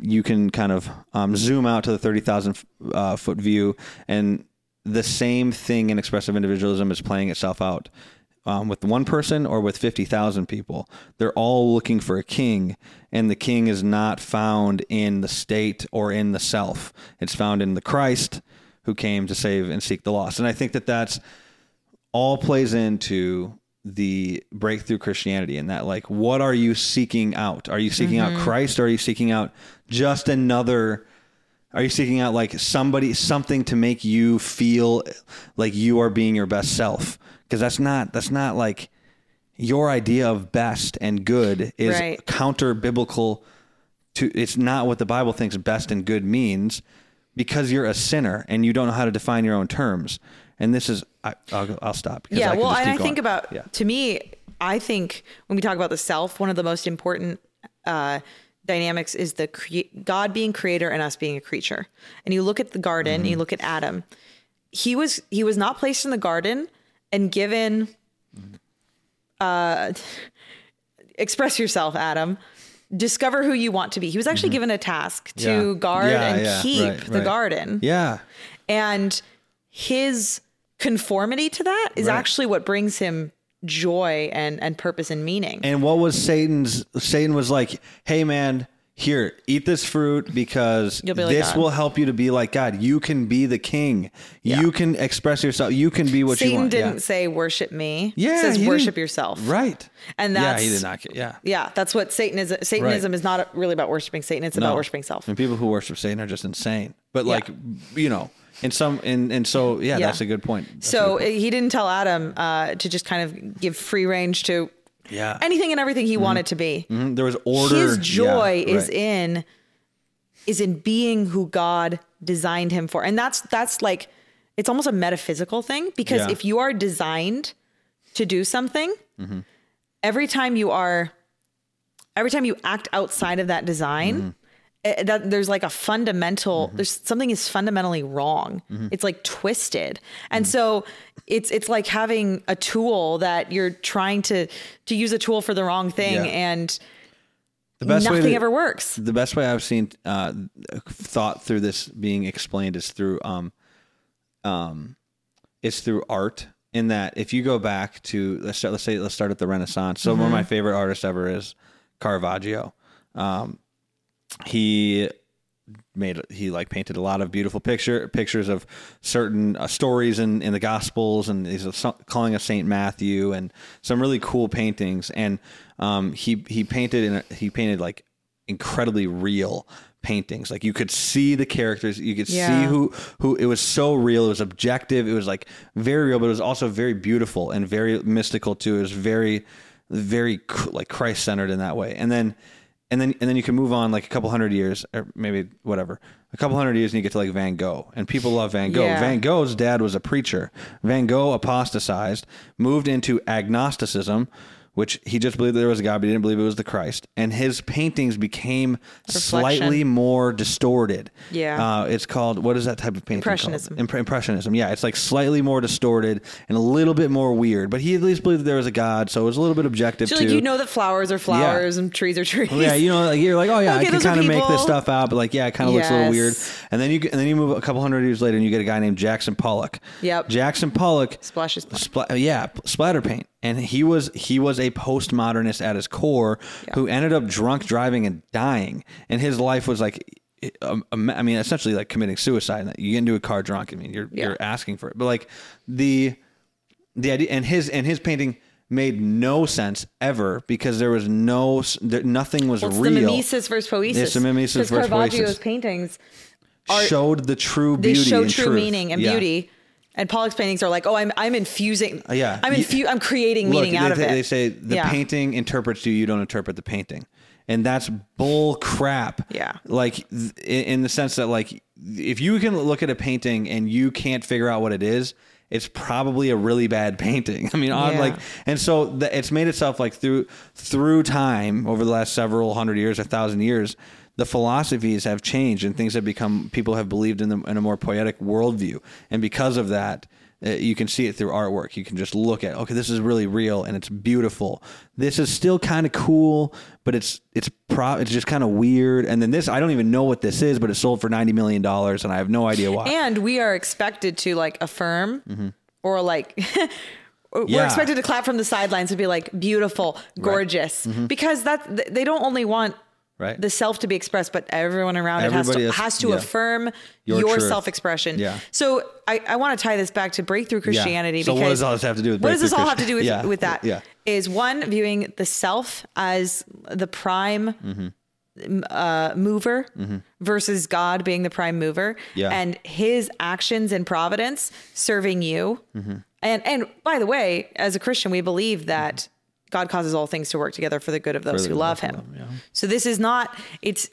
you can kind of um, zoom out to the 30,000 uh, foot view and the same thing in expressive individualism is playing itself out um, with one person or with 50,000 people. They're all looking for a king and the king is not found in the state or in the self. It's found in the Christ who came to save and seek the lost. And I think that that's all plays into the breakthrough Christianity and that like what are you seeking out? Are you seeking out Christ or are you seeking out just another are you seeking out like somebody something to make you feel like you are being your best self? Because that's not that's not like your idea of best and good is Right. counter biblical to it's not what the Bible thinks best and good means because you're a sinner and you don't know how to define your own terms. And this is I, I'll, I'll stop. yeah. I Well, and I think about yeah. to me, I think when we talk about the self, one of the most important uh, dynamics is the crea- God being creator and us being a creature. And you look at the garden, Mm-hmm. you look at Adam. He was he was not placed in the garden and given uh express yourself, Adam. Discover who you want to be. He was actually given a task to Mm-hmm. Yeah. guard Yeah, and yeah, keep right, the right. garden. Yeah. And his conformity to that is Right. actually what brings him joy and, and purpose and meaning. And what was Satan's? Satan was like, "Hey, man, here, eat this fruit because be like this God." will help you to be like God. You can be the king. You can express yourself. You can be what you want. Satan didn't yeah. say worship me. Yeah, It says worship yourself. Right. And yeah, that's he did not. get- Yeah. Yeah, that's what Satanism Satanism Right. is not really about worshiping Satan, it's about worshiping self. And people who worship Satan are just insane. But Yeah. like, you know, in some, and and so yeah, Yeah. that's a good point. That's So good point. he didn't tell Adam uh, to just kind of give free range to yeah, anything and everything he wanted to be. Mhm, there was order. His joy Yeah, is right. in is in being who God designed him for. And that's that's like it's almost a metaphysical thing because Yeah. if you are designed to do something, Mm-hmm. every time you are every time you act outside of that design, Mm-hmm. That there's like a fundamental there's something is fundamentally wrong Mm-hmm. it's like twisted and so it's it's like having a tool that you're trying to to use a tool for the wrong thing Yeah. and the best way nothing to- ever works the best way I've seen uh, thought through this being explained is through um, um, it's through art. In that, if you go back to let's start, let's say let's start at the Renaissance. So one of my favorite artists ever is Caravaggio. Um, he made he like painted a lot of beautiful picture pictures of certain uh, stories in, in the gospels and he's a, calling of saint matthew and some really cool paintings. And um, he he painted in a, he painted like incredibly real paintings. Like you could see the characters you could see who who it was so real it was objective it was like very real but it was also very beautiful and very mystical too. It was very very like christ centered in that way. And then and then and then you can move on like a couple hundred years or maybe whatever a couple hundred years and you get to like van gogh. And people love van gogh. Yeah. van gogh's dad was a preacher. Van gogh apostatized moved into agnosticism which he just believed there was a god but he didn't believe it was the christ and his paintings became slightly more distorted Yeah. uh, it's called what is that type of painting called? Impressionism. Impre- impressionism yeah it's like slightly more distorted and a little bit more weird but he at least believed that there was a god so it was a little bit objective so too like you know that flowers are flowers and trees are trees yeah, you know, like you're like, oh yeah, Okay, I can kind of make this stuff out, but like, yeah, it kind of looks a little weird. And then you and then you move a couple hundred years later, and you get a guy named Jackson Pollock. Yep. Jackson Pollock, Splashes spla- yeah, splatter paint, and he was he was a postmodernist at his core, who ended up drunk driving and dying, and his life was like. um, um, I mean, essentially like committing suicide. You get into a car drunk. I mean, you're Yeah. you're asking for it, but like the the idea and his and his painting made no sense ever because there was no there, nothing was Well, it's real the mimesis versus poiesis. It's the mimesis versus Caravaggio's poiesis. paintings, are- showed the true beauty. they show true truth. meaning and Yeah. beauty. And Pollock's paintings are like, oh, I'm I'm infusing. Uh, yeah. I'm infu- I'm creating Look, meaning they, out of they, it. they say the Yeah. painting interprets you, you don't interpret the painting. And that's bull crap. Yeah. Like th- in the sense that like if you can look at a painting and you can't figure out what it is, it's probably a really bad painting. I mean, Yeah. like and so the, it's made itself like through through time over the last several hundred years, a thousand years, the philosophies have changed and things have become people have believed in them in a more poetic worldview, and because of that, uh, you can see it through artwork. You can just look at okay, this is really real and it's beautiful. This is still kind of cool, but it's it's pro it's just kind of weird. And then this, I don't even know what this is, but it sold for ninety million dollars, and I have no idea why. and we are expected to like affirm or like we're Mm-hmm. Yeah. expected to clap from the sidelines and be like beautiful gorgeous because that they don't only want Mm-hmm. Right. the self to be expressed but everyone around it has to, has- has to yeah. affirm Your your, self-expression Yeah. so i, I want to tie this back to breakthrough christianity Yeah. So what because does all this have to do with what does this all have to do with, Yeah. with that Yeah. is one viewing the self as the prime uh, mover versus God being the prime mover, Mm-hmm. Yeah. and His actions and providence serving you. And and by the way, as a Christian, we believe that God causes all things to work together for the good of those who love Him. them, yeah. So this is not it's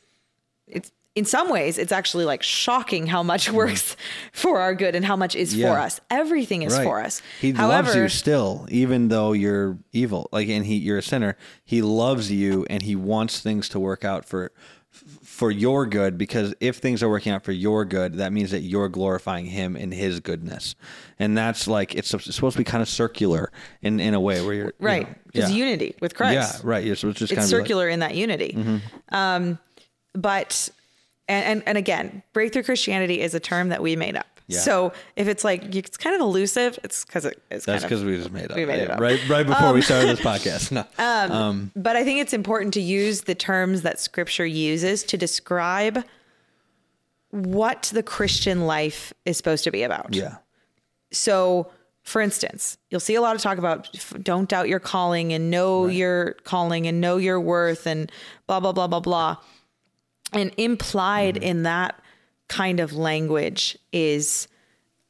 it's in some ways it's actually like shocking how much works for our good and how much is. Yeah. for us. Everything is Right. for us. He However, loves you still, even though you're evil. Like, and he, you're a sinner. He loves you, and he wants things to work out for for your good because if things are working out for your good that means that you're glorifying him in his goodness and that's like it's supposed to be kind of circular in in a way where you're you Right. know, It's yeah. unity with Christ. yeah right you're supposed to just It's kind of be like- circular in that unity. Um, but, and, and, and again, breakthrough Christianity is a term that we made up. Yeah. So if it's like, it's kind of elusive, it's because it, it's that's because we just made up we made right? it up. right right before we started this podcast no Um, but I think it's important to use the terms that scripture uses to describe what the Christian life is supposed to be about. yeah So, for instance, you'll see a lot of talk about don't doubt your calling and know your calling and know your worth and blah, blah, blah, blah, blah. And implied Mm-hmm. in that kind of language is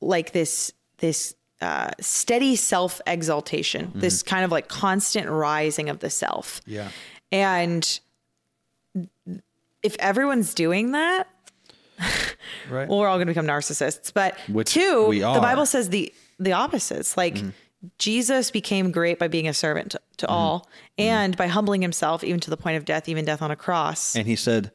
like this, this, uh, steady self exaltation, this kind of like constant rising of the self. Mm-hmm. yeah And if everyone's doing that, right well, we're all going to become narcissists. But Which two, the. Bible says the the opposites. Like Jesus became great by being a servant to, to all, and by humbling himself even to the point of death, even death on a cross. and he said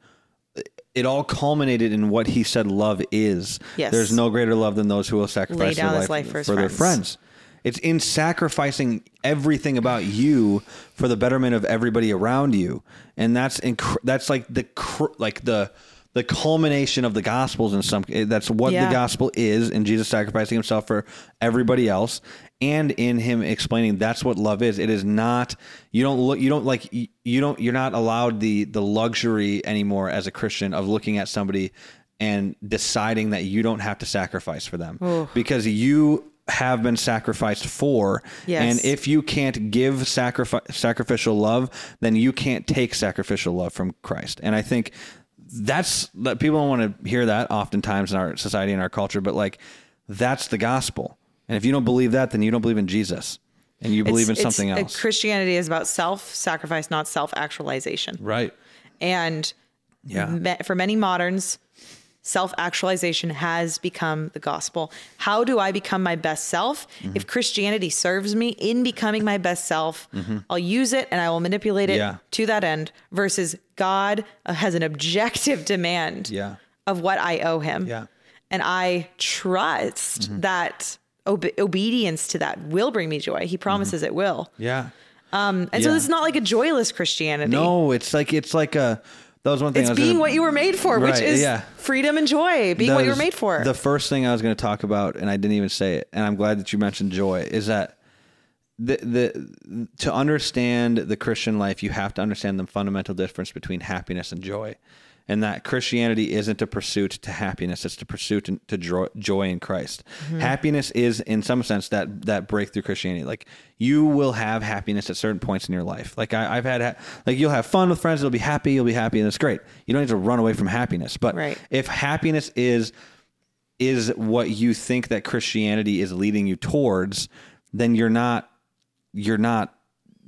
it all culminated in what he said love is. Yes. There's no greater love than those who will sacrifice their life, life for their friends. friends. It's in sacrificing everything about you for the betterment of everybody around you, and that's inc- that's like the cr- like the the culmination of the gospels in some that's what Yeah. the gospel is in Jesus sacrificing himself for everybody else and in him explaining that's what love is. It is not you don't look you don't like you- don't you're not allowed the the luxury anymore as a Christian of looking at somebody and deciding that you don't have to sacrifice for them. Because you have been sacrificed for Yes. and if you can't give sacrifi- sacrificial love then you can't take sacrificial love from Christ. And I think that's that people don't want to hear that oftentimes in our society and our culture but like that's the gospel and if you don't believe that then you don't believe in jesus and you believe in something it's- else Christianity is about self sacrifice, not self actualization. right And Yeah. me- for many moderns, self actualization has become the gospel. How do I become my best self? Mm-hmm. If Christianity serves me in becoming my best self, I'll use it and I will manipulate it Mm-hmm. Yeah. to that end, versus God uh, has an objective demand Yeah. of what I owe him. Yeah. Mm-hmm. And I trust that obe- obedience to that will bring me joy. He promises it will. yeah Um, and so this is not like a joyless Christianity. no it's like it's like a that was one thing It's I was being gonna- what you were made for, which is yeah. freedom and joy, being that what you were made for. The first thing I was going to talk about, and I didn't even say it, and I'm glad that you mentioned joy, is that the the to understand the Christian life, you have to understand the fundamental difference between happiness and joy, and that Christianity isn't a pursuit to happiness; it's a pursuit to, joy, in Christ. Mm-hmm. Happiness is, in some sense, that that breakthrough Christianity. Like you will have happiness at certain points in your life. Like I, I've had, ha- like you'll have fun with friends, you'll be happy, you'll be happy, and it's great. You don't need to run away from happiness, but Right. if happiness is is what you think that Christianity is leading you towards, then you're not you're not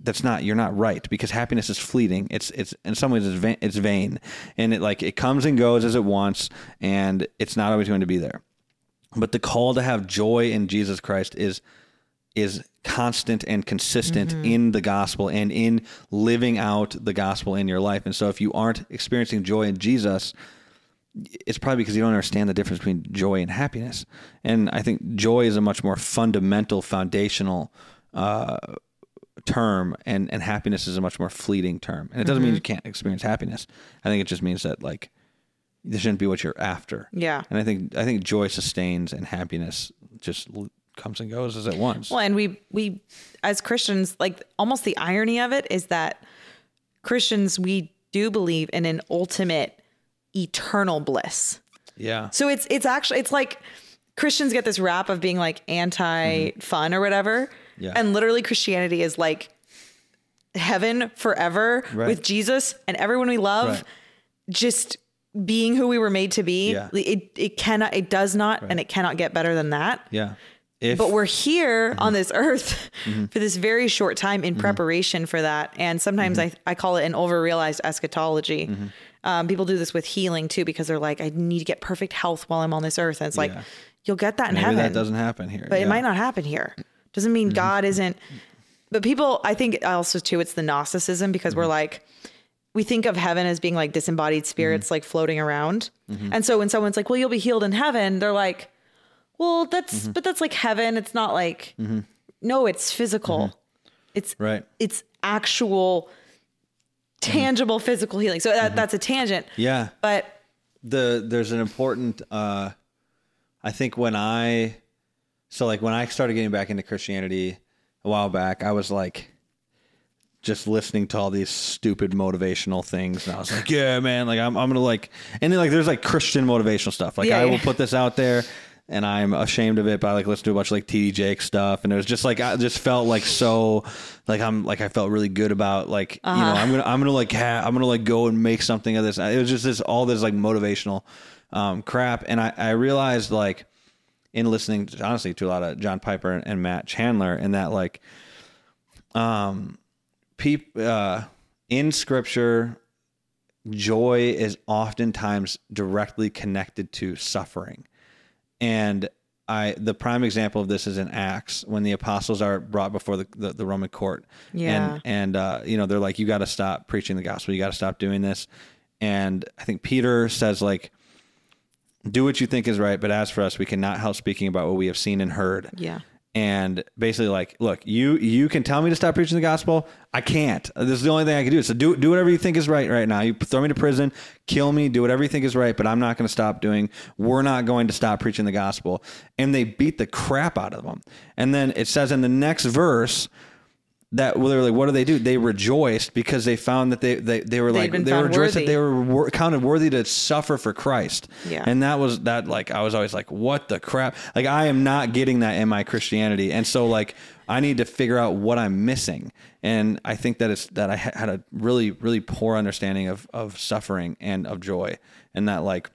that's not you're not right because happiness is fleeting. It's it's in some ways it's vain, it's vain and it like it comes and goes as it wants and it's not always going to be there. But the call to have joy in Jesus Christ is is constant and consistent in the gospel and in living out the gospel in your life. And so if you aren't experiencing joy in Jesus, it's probably because you don't understand the difference between joy and happiness. And I think joy is a much more fundamental, foundational uh, term, and and happiness is a much more fleeting term. And it doesn't mean mm-hmm. you can't experience happiness. I think it just means that like this shouldn't be what you're after. Yeah. And I think I think joy sustains, and happiness just l- comes and goes as it wants. well, and we we as Christians, like almost the irony of it is that Christians we do believe in an ultimate eternal bliss. yeah. So it's it's actually it's like Christians get this rap of being like anti fun mm-hmm. or whatever. Mm-hmm. Yeah. And literally Christianity is like heaven forever Right. with Jesus and everyone we love Right. just being who we were made to be. Yeah. It it cannot it does not and it cannot get better than that. Yeah. If But we're here Mm-hmm. on this earth for this very short time in preparation for that. And sometimes Mm-hmm. I, I call it an overrealized eschatology. Um, people do this with healing too because they're like, I need to get perfect health while I'm on this earth. And it's like, Yeah. you'll get that in maybe heaven. that doesn't happen here. but yeah. it might not happen here. Doesn't mean mm-hmm. God isn't. But people, I think also too, it's the Gnosticism because Mm-hmm. we're like, we think of heaven as being like disembodied spirits mm-hmm. like floating around. Mm-hmm. And so when someone's like, "Well, you'll be healed in heaven," they're like, "Well, that's but that's like heaven. It's not like no, it's physical. It's Right. it's actual tangible physical healing." So that, that's a tangent. Yeah. But the there's an important uh I think when I so like when I started getting back into Christianity a while back, I was like just listening to all these stupid motivational things and I was like, yeah, man, like I'm I'm going to like and then like there's like Christian motivational stuff. Like Yeah, I will yeah. put this out there and I'm ashamed of it, but I like listen to a bunch of like TD Jakes stuff and it was just like I just felt like so like I'm like I felt really good about like you know, I'm going to I'm to like ha- I'm to like go and make something of this. It was just this all this like motivational um crap and I I realized like in listening to, honestly to a lot of John Piper and, and Matt Chandler and that like um peop uh in scripture joy is oftentimes directly connected to suffering and I the prime example of this is in Acts when the apostles are brought before the, the, the Roman court. Yeah. And and uh, you know, they're like, You gotta stop preaching the gospel, you gotta stop doing this. And I think Peter says like do what you think is right, but as for us, we cannot help speaking about what we have seen and heard. Yeah. And basically, like, look, you you can tell me to stop preaching the gospel. I can't. This is the only thing I can do. So do do whatever you think is right right now. You throw me to prison, kill me, do whatever you think is right. But I'm not going to stop doing. We're not going to stop preaching the gospel. And they beat the crap out of them. And then it says in the next verse that well, they're like, what do they do? They rejoiced because they found that they they, they were like they were rejoiced that they were wor- counted worthy to suffer for Christ. Yeah. And that was that like I was always like, what the crap? Like I am not getting that in my Christianity, and so like I need to figure out what I'm missing. And I think that it's that I ha- had a really really poor understanding of of suffering and of joy, and that like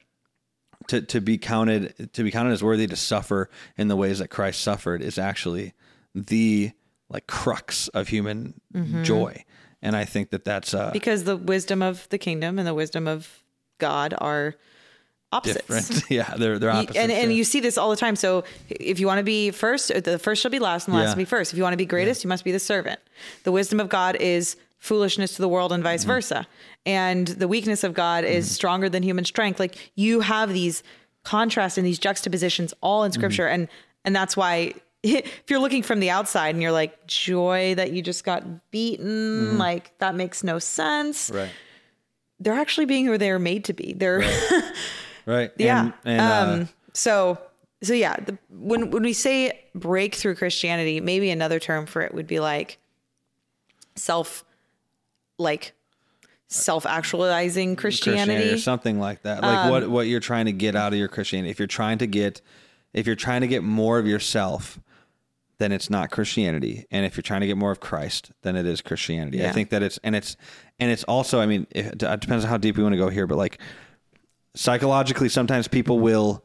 to to be counted to be counted as worthy to suffer in the ways that Christ suffered is actually the like crux of human joy. And I think that that's uh, Because the wisdom of the kingdom and the wisdom of God are opposites. different. yeah, they're they're opposites. and and yeah. you see this all the time. So if you want to be first, the first shall be last, and the last Yeah. will be first. If you want to be greatest, you must be the servant. The wisdom of God is foolishness to the world, and vice Mm-hmm. versa. And the weakness of God is stronger than human strength. Like you have these contrasts and these juxtapositions all in Mm-hmm. Scripture, and and that's why. If you're looking from the outside and you're like joy that you just got beaten, like that makes no sense. Mm-hmm. right, They're actually being who they're made to be. They're right, yeah. And, and, uh, um, so so yeah, the, when when we say breakthrough Christianity, maybe another term for it would be like self, like self actualizing Christianity. or something like that. Like what what you're trying to get out of your Christianity. If you're trying to get if you're trying to get more of yourself, then it's not Christianity. And if you're trying to get more of Christ, then it is Christianity. I think that it's and it's and it's also. I mean, it, it depends on how deep we want to go here, but like psychologically, sometimes people will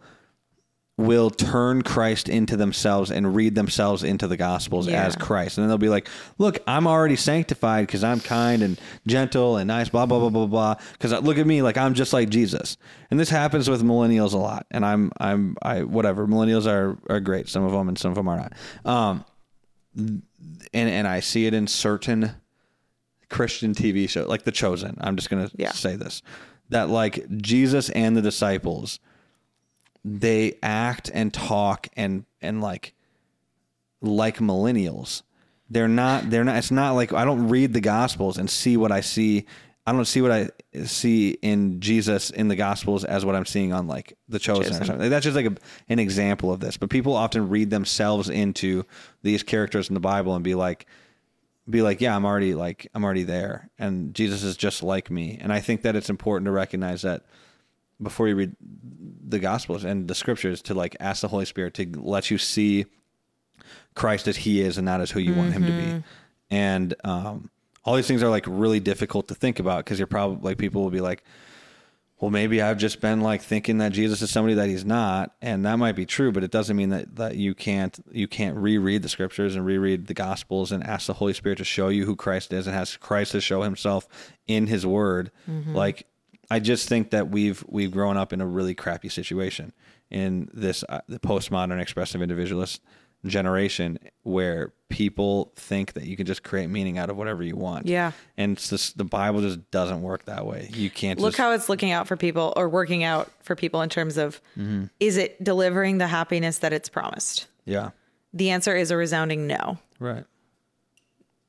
will turn Christ into themselves and read themselves into the gospels Yeah. as Christ. And then they'll be like, look, I'm already sanctified because I'm kind and gentle and nice, blah, blah, blah, blah, blah. Because look at me, like I'm just like Jesus. And this happens with millennials a lot. And I'm, I'm, I, whatever. Millennials are, are great. Some of them and some of them are not. Um, and, and I see it in certain Christian TV shows, like The Chosen. I'm just going to Yeah. say this that like Jesus and the disciples, they act and talk and and like like millennials. They're not they're not it's not like I don't read the gospels and see what I see I don't see what I see in Jesus in the gospels as what I'm seeing on like the chosen, Chosen. or something. That's just like a, an example of this. But people often read themselves into these characters in the Bible and be like be like, yeah, I'm already like I'm already there and Jesus is just like me. And I think that it's important to recognize that before you read the gospels and the scriptures to like ask the Holy Spirit to let you see Christ as he is and not as who you want him to be. And um, all these things are like really difficult to think about because you're probably like people will be like, well, maybe I've just been like thinking that Jesus is somebody that he's not, and that might be true, but it doesn't mean that that you can't you can't reread the scriptures and reread the gospels and ask the Holy Spirit to show you who Christ is and has Christ to show himself in his word. Like I just think that we've we've grown up in a really crappy situation in this uh, the postmodern expressive individualist generation where people think that you can just create meaning out of whatever you want. Yeah. And it's just the Bible just doesn't work that way. You can't Look just how it's looking out for people or working out for people in terms of Mm-hmm. is it delivering the happiness that it's promised? Yeah. The answer is a resounding no. Right.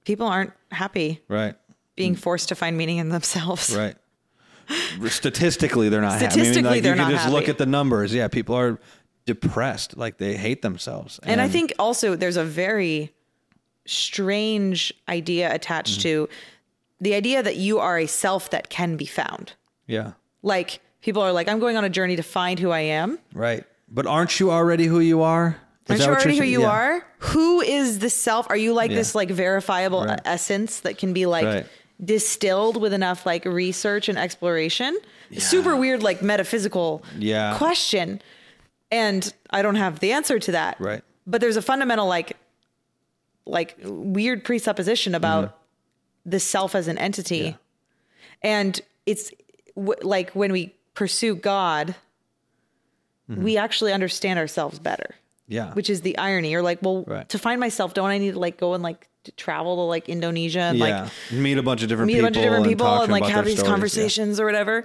People aren't happy Right. being forced to find meaning in themselves. Right. Statistically, they're not happy. I mean, Statistically, like, they're you can not just look at the numbers. Yeah, people are depressed. Like they hate themselves. And I think also there's a very strange idea attached Mm-hmm. to the idea that you are a self that can be found. yeah, Like people are like, I'm going on a journey to find who I am. right. But aren't you already who you are? Is Aren't you already who you Yeah. are? Who is the self? Are you like Yeah. this like verifiable Right. essence that can be like Right. Distilled with enough like research and exploration? Super weird, like metaphysical Yeah. question. And I don't have the answer to that. Right. But there's a fundamental like like weird presupposition about Mm-hmm. the self as an entity. And it's w- like when we pursue God, Mm-hmm. we actually understand ourselves better Yeah. which is the irony. You're like, well, Right. to find myself, don't I need to like go and like travel to like Indonesia and yeah. like meet a bunch of different meet a people bunch of different people to and like have these stories. Yeah. Mm-hmm. conversations or whatever?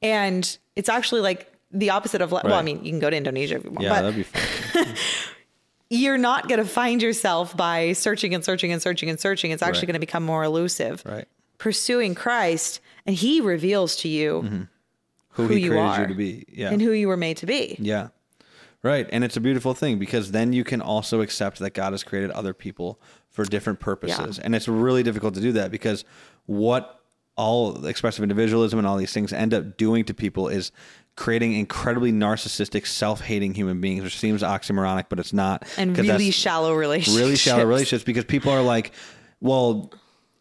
And it's actually like the opposite of like, well, I mean, you can go to Indonesia if you want, Yeah, but that'd be fun. you're not going to find yourself by searching and searching and searching and searching. It's actually Right. going to become more elusive. Right. Pursuing Christ, and He reveals to you Who, who he you are you to be. Yeah. and who you were made to be. Yeah. Right. And it's a beautiful thing because then you can also accept that God has created other people for different purposes. And it's really difficult to do that because what all expressive individualism and all these things end up doing to people is creating incredibly narcissistic, self-hating human beings, which seems oxymoronic, but it's not. And really shallow relationships. really shallow relationships because people are like, well,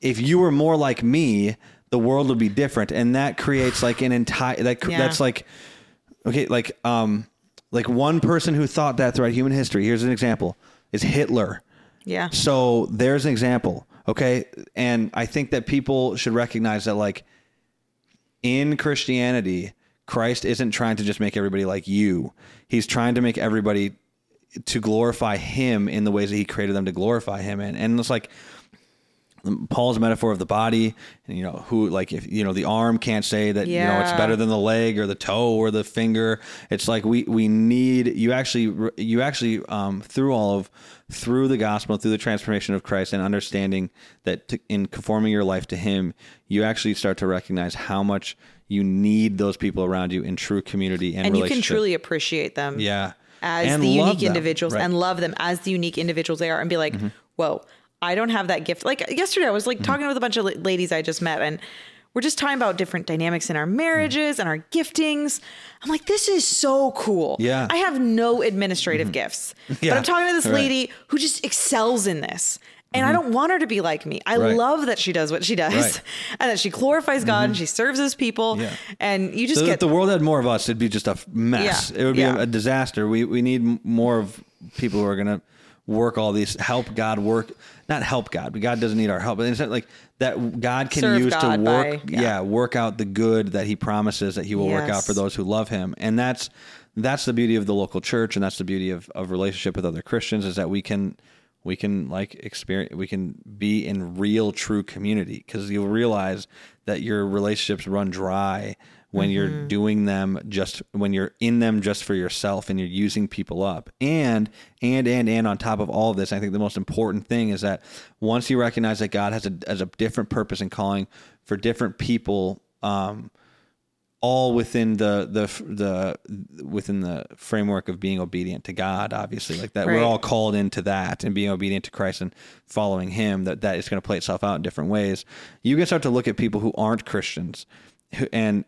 if you were more like me, the world would be different, and that creates like an entire that Yeah. that's like okay, like um, like one person who thought that throughout human history. Here's an example: is Hitler. Yeah. So there's an example, okay? And I think that people should recognize that, like, in Christianity, Christ isn't trying to just make everybody like you. He's trying to make everybody to glorify Him in the ways that He created them to glorify Him in. And it's like Paul's metaphor of the body, and you know, who like if you know the arm can't say that you know it's better than the leg or the toe or the finger. It's like we we need you actually you actually um, through all of through the gospel through the transformation of Christ and understanding that to, in conforming your life to Him, you actually start to recognize how much you need those people around you in true community and and you can truly appreciate them. yeah as And the unique them. individuals Right. Mm-hmm. and love them as the unique individuals they are and be like, whoa, I don't have that gift. Like yesterday, I was like mm-hmm. talking with a bunch of ladies I just met and we're just talking about different dynamics in our marriages and our giftings. I'm like, this is so cool. Yeah. I have no administrative mm-hmm. gifts, but I'm talking to this Right. lady who just excels in this. And I mm-hmm. don't want her to be like me. I Right. love that she does what she does Right. and that she glorifies God and she serves his people. Yeah. And you just So get if the world had more of us, it'd be just a mess. Yeah, It would be yeah. a, a disaster. We we need more of people who are going to work all these help God work, not help God, but God doesn't need our help. But instead, like that, God can Serve use to work, by- yeah. yeah. work out the good that He promises that He will work out for those who love Him, and that's that's the beauty of the local church, and that's the beauty of of relationship with other Christians is that we can. We can like experience. We can be in real, true community because you'll realize that your relationships run dry when Mm-hmm. you're doing them just when you're in them just for yourself and you're using people up and and and and on top of all of this i think the most important thing is that once you recognize that god has a, has a different purpose and calling for different people um all within the the the within the framework of being obedient to God obviously like that Right. we're all called into that and being obedient to Christ and following him that that is going to play itself out in different ways you can start to look at people who aren't Christians who, and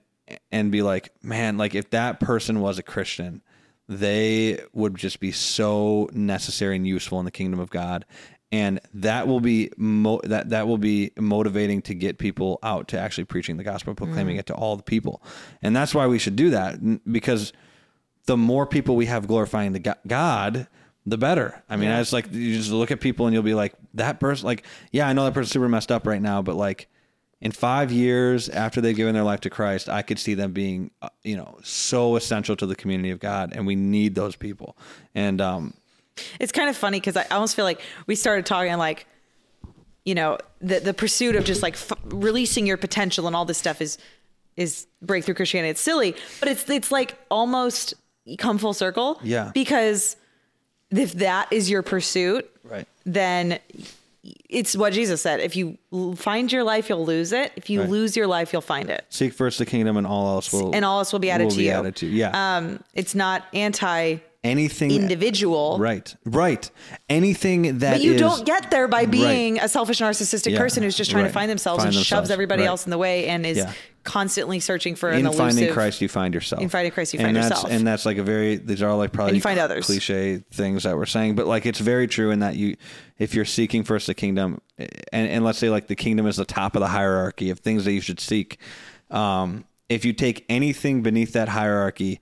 and be like man like if that person was a Christian they would just be so necessary and useful in the kingdom of God. And that will be mo- that that will be motivating to get people out to actually preaching the gospel proclaiming mm. it to all the people. And that's why we should do that because the more people we have glorifying the God, the better. I mean, it's like you just look at people and you'll be like, that person, like, yeah, I know that person's super messed up right now, but like in five years after they've given their life to Christ, I could see them being, uh, you know, so essential to the community of God, and we need those people. And um, It's kind of funny because I almost feel like we started talking like, you know, the the pursuit of just like f- releasing your potential and all this stuff is is breakthrough Christianity. It's silly, but it's it's like almost come full circle. Yeah. Because if that is your pursuit, Right. then it's what Jesus said. If you find your life, you'll lose it. If you Right. lose your life, you'll find it. Seek first the kingdom, and all else will And all else will be added to you. added to. Yeah. Um, it's not anti Anything individual. Right. Right. Anything that But you is- don't get there by being a selfish narcissistic Yeah, person who's just trying right. to find themselves Find and themselves, shoves everybody right. else in the way and is Yeah. Constantly searching for an in elusive. finding Christ, you find yourself. In finding Christ, you and find that's, yourself. And that's like a very. These are all like probably you find others. cliche things that we're saying, but like it's very true in that you, if you're seeking first the kingdom, and and let's say like the kingdom is the top of the hierarchy of things that you should seek. Um, if you take anything beneath that hierarchy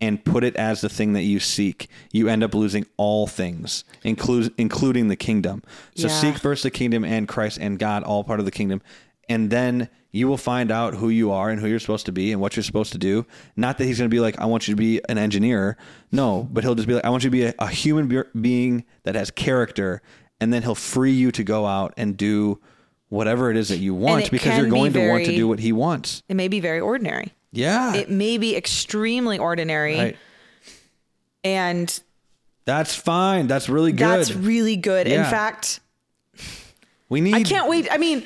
and put it as the thing that you seek, you end up losing all things, include, including the kingdom. So Yeah. seek first the kingdom and Christ and God, all part of the kingdom. And then you will find out who you are and who you're supposed to be and what you're supposed to do. Not that he's going to be like, I want you to be an engineer. No, but he'll just be like, I want you to be a, a human be- being that has character. And then he'll free you to go out and do whatever it is that you want because you're be going to want to do what he wants. it may be very ordinary. Yeah. It may be extremely ordinary. right. And That's fine. That's really good. that's really good. In fact, we need. I can't wait. I mean,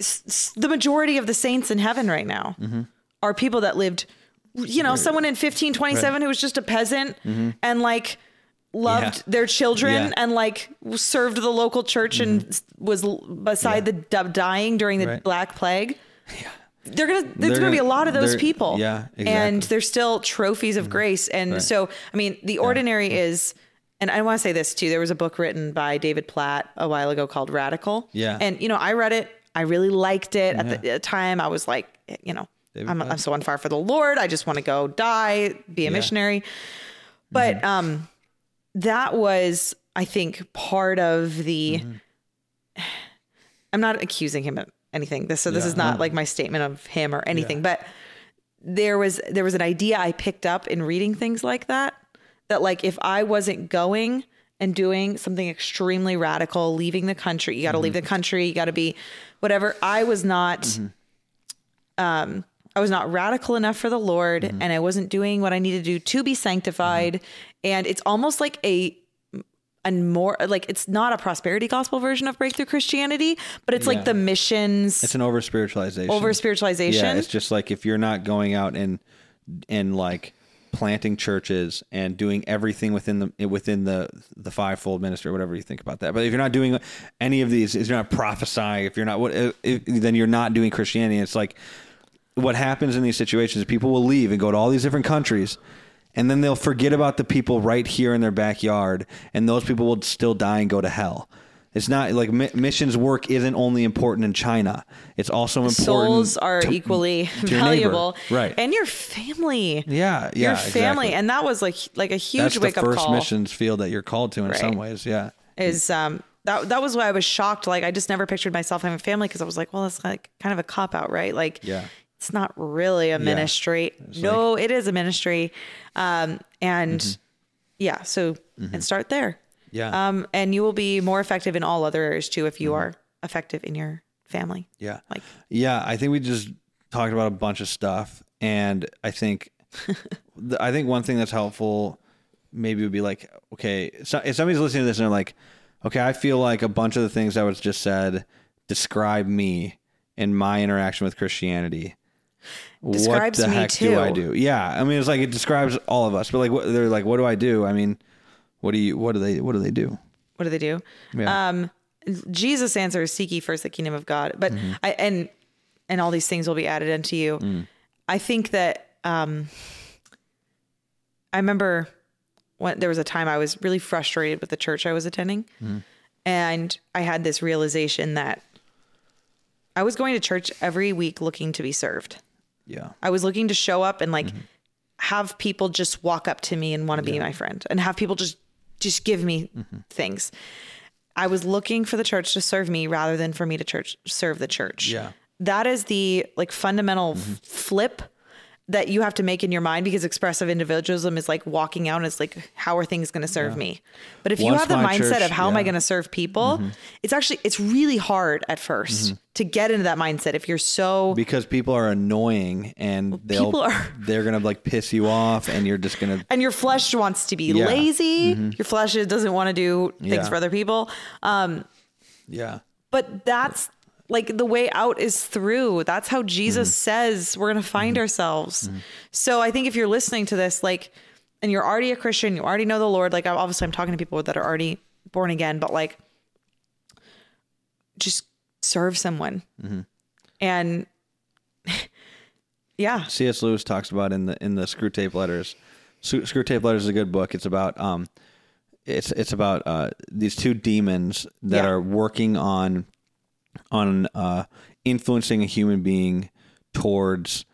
s- the majority of the saints in heaven right now Mm-hmm. are people that lived, you know, someone in 1527 who was just a peasant and like loved Mm-hmm. Yeah. their children Yeah. and like served the local church and was beside the d- dying during the Right. Black Plague. Yeah. They're gonna. There's They're gonna be a lot of those people. yeah, And they're still trophies of grace. And Right. so, I mean, the ordinary is, and I want to say this too. There was a book written by David Platt a while ago called Radical. Yeah. And you know, I read it. I really liked it. At the, at the time, I was like, you know, I'm, I'm so on fire for the Lord. I just want to go die, be a missionary. But Mm-hmm. um, that was, I think, part of the. Mm-hmm. I'm not accusing him of anything. This so this Yeah. is not like my statement of him or anything, but there was there was an idea I picked up in reading things like that that like if I wasn't going and doing something extremely radical, leaving the country, you got to leave Mm-hmm. the country, you got to be whatever. I was not um I was not radical enough for the Lord Mm-hmm. and I wasn't doing what I needed to do to be sanctified and it's almost like a and more like it's not a prosperity gospel version of breakthrough Christianity, but it's Yeah. like the missions It's an over spiritualization. over spiritualization. Yeah, it's just like if you're not going out and and like planting churches and doing everything within the within the the fivefold ministry, whatever you think about that. But if you're not doing any of these, if you're not prophesying, if you're not what, if, then you're not doing Christianity. It's like what happens in these situations: people will leave and go to all these different countries. And then they'll forget about the people right here in their backyard, and those people will still die and go to hell. It's not like mi- missions work isn't only important in China; it's also important. souls are to- equally to neighbor. valuable, right? And your family, yeah, yeah, your family, exactly. and that was like like a huge that's the wake up first call. missions field that you're called to in some ways. Yeah, Is um that that was why I was shocked. Like I just never pictured myself having a family because I was like, well, that's like kind of a cop out, right? Like, Yeah. it's not really a ministry. no, it is a ministry, um, and Mm-hmm. yeah, so and start there. Yeah, Um, and you will be more effective in all other areas too if you are effective in your family. yeah. Like Yeah, I think we just talked about a bunch of stuff, and I think, the, I think one thing that's helpful maybe would be like, okay, so if somebody's listening to this and they're like, okay, I feel like a bunch of the things that was just said describe me and my interaction with Christianity. Describes what the heck do I do? Yeah, I mean, it's like it describes all of us, but like, what they're like, what do I do? I mean, what do you? What do they? What do they do? what do they do? Yeah. Um, Jesus' answers, is seek ye first the kingdom of God. But Mm-hmm. I and and all these things will be added unto you. Mm. I think that um, I remember when there was a time I was really frustrated with the church I was attending, Mm-hmm. and I had this realization that I was going to church every week looking to be served. Yeah, I was looking to show up and like Mm-hmm. have people just walk up to me and want to be my friend and have people just just give me Mm-hmm. things. I was looking for the church to serve me rather than for me to church serve the church. Yeah. That is the like fundamental Mm-hmm. f- flip that you have to make in your mind because expressive individualism is like walking out and it's like how are things going to serve me? But if you have the mindset church- of how am i going to serve people it's actually it's really hard at 1st to get into that mindset if you're so because people are annoying and they'll people are- they're gonna like piss you off and you're just gonna and your flesh wants to be Yeah. Mm-hmm. lazy your flesh doesn't want to do things Yeah. for other people. Um, yeah. but that's like the way out is through that's how jesus says we're going to find ourselves so i think if you're listening to this like and you're already a christian you already know the lord like obviously i'm talking to people that are already born again but like just serve someone and yeah C.S. Lewis talks about in the in the Screwtape Letters. Screw Screwtape Letters is a good book. It's about um, it's it's about uh these two demons that Yeah. are working on on uh influencing a human being towards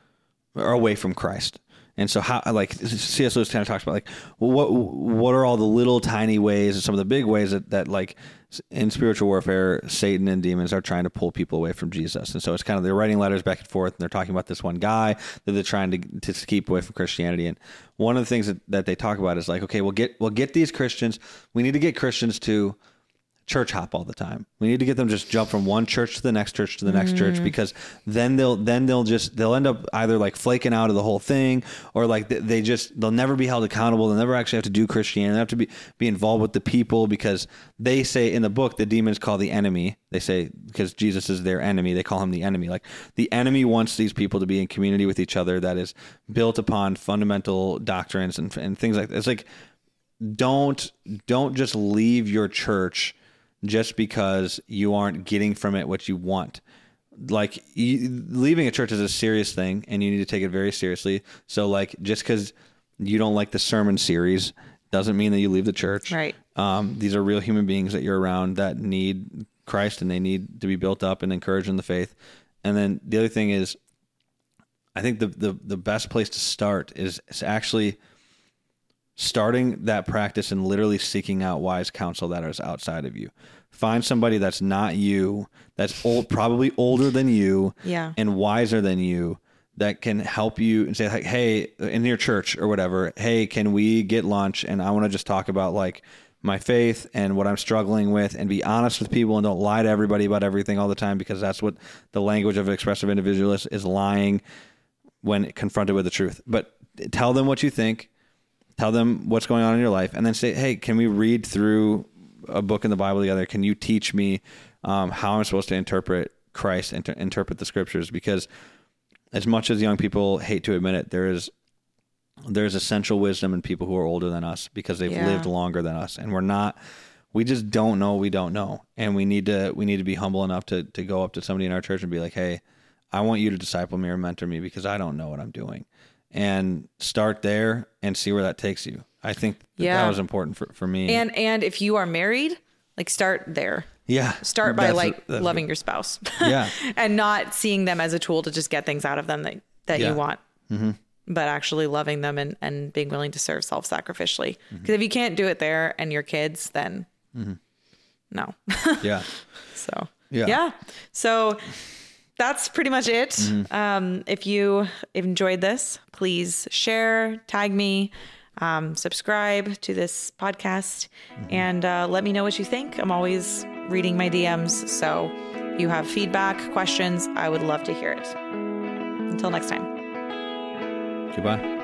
or away from Christ. And so how like C.S. Lewis kind of talks about like what what are all the little tiny ways and some of the big ways that that like in spiritual warfare Satan and demons are trying to pull people away from Jesus. And so it's kind of they're writing letters back and forth and they're talking about this one guy that they're trying to to keep away from Christianity. And one of the things that, that they talk about is like okay, we'll get we'll get these Christians. We need to get Christians to church hop all the time. We need to get them just jump from one church to the next church to the next church Mm. because then they'll then they'll just they'll end up either like flaking out of the whole thing or like they, they just they'll never be held accountable. They'll never actually have to do Christianity. They have to be be involved with the people because they say in the book the demons call the enemy. They say because Jesus is their enemy, they call him the enemy. Like the enemy wants these people to be in community with each other that is built upon fundamental doctrines and and things like that. It's like don't don't just leave your church just because you aren't getting from it what you want. Like you, leaving a church is a serious thing and you need to take it very seriously. So like just because you don't like the sermon series doesn't mean that you leave the church. Right. um, these are real human beings that you're around that need christ and they need to be built up and encouraged in the faith. And then the other thing is i think the the, the best place to start is, is actually starting that practice and literally seeking out wise counsel that is outside of you. Find somebody that's not you, that's old, probably older than you, Yeah. and wiser than you, that can help you and say like, "Hey, in your church or whatever, hey, can we get lunch?" And I want to just talk about like my faith and what I'm struggling with, and be honest with people and don't lie to everybody about everything all the time because that's what the language of expressive individualist is lying when confronted with the truth. But tell them what you think tell them what's going on in your life and then say hey can we read through a book in the bible together? Can you teach me um, how i'm supposed to interpret christ and to interpret the scriptures? Because as much as young people hate to admit it there is there's essential wisdom in people who are older than us because they've Yeah. lived longer than us and we're not we just don't know we don't know and we need to we need to be humble enough to to go up to somebody in our church and be like hey i want you to disciple me or mentor me because i don't know what i'm doing and start there and see where that takes you. I think that, Yeah. that was important for, for me. And and if you are married like start there. Yeah. Start by That's- like that's loving good. your spouse. Yeah. and not seeing them as a tool to just get things out of them that, that Yeah. you want mm-hmm. but actually loving them and, and being willing to serve self-sacrificially. Mm-hmm. Because if you can't do it there and your kids then mm-hmm. no. Yeah. So Yeah. yeah. So that's pretty much it. Mm-hmm. um, if you enjoyed this please share tag me um, subscribe to this podcast Mm-hmm. and uh, let me know what you think. I'm always reading my dms so if you have feedback questions i would love to hear it. Until next time. Goodbye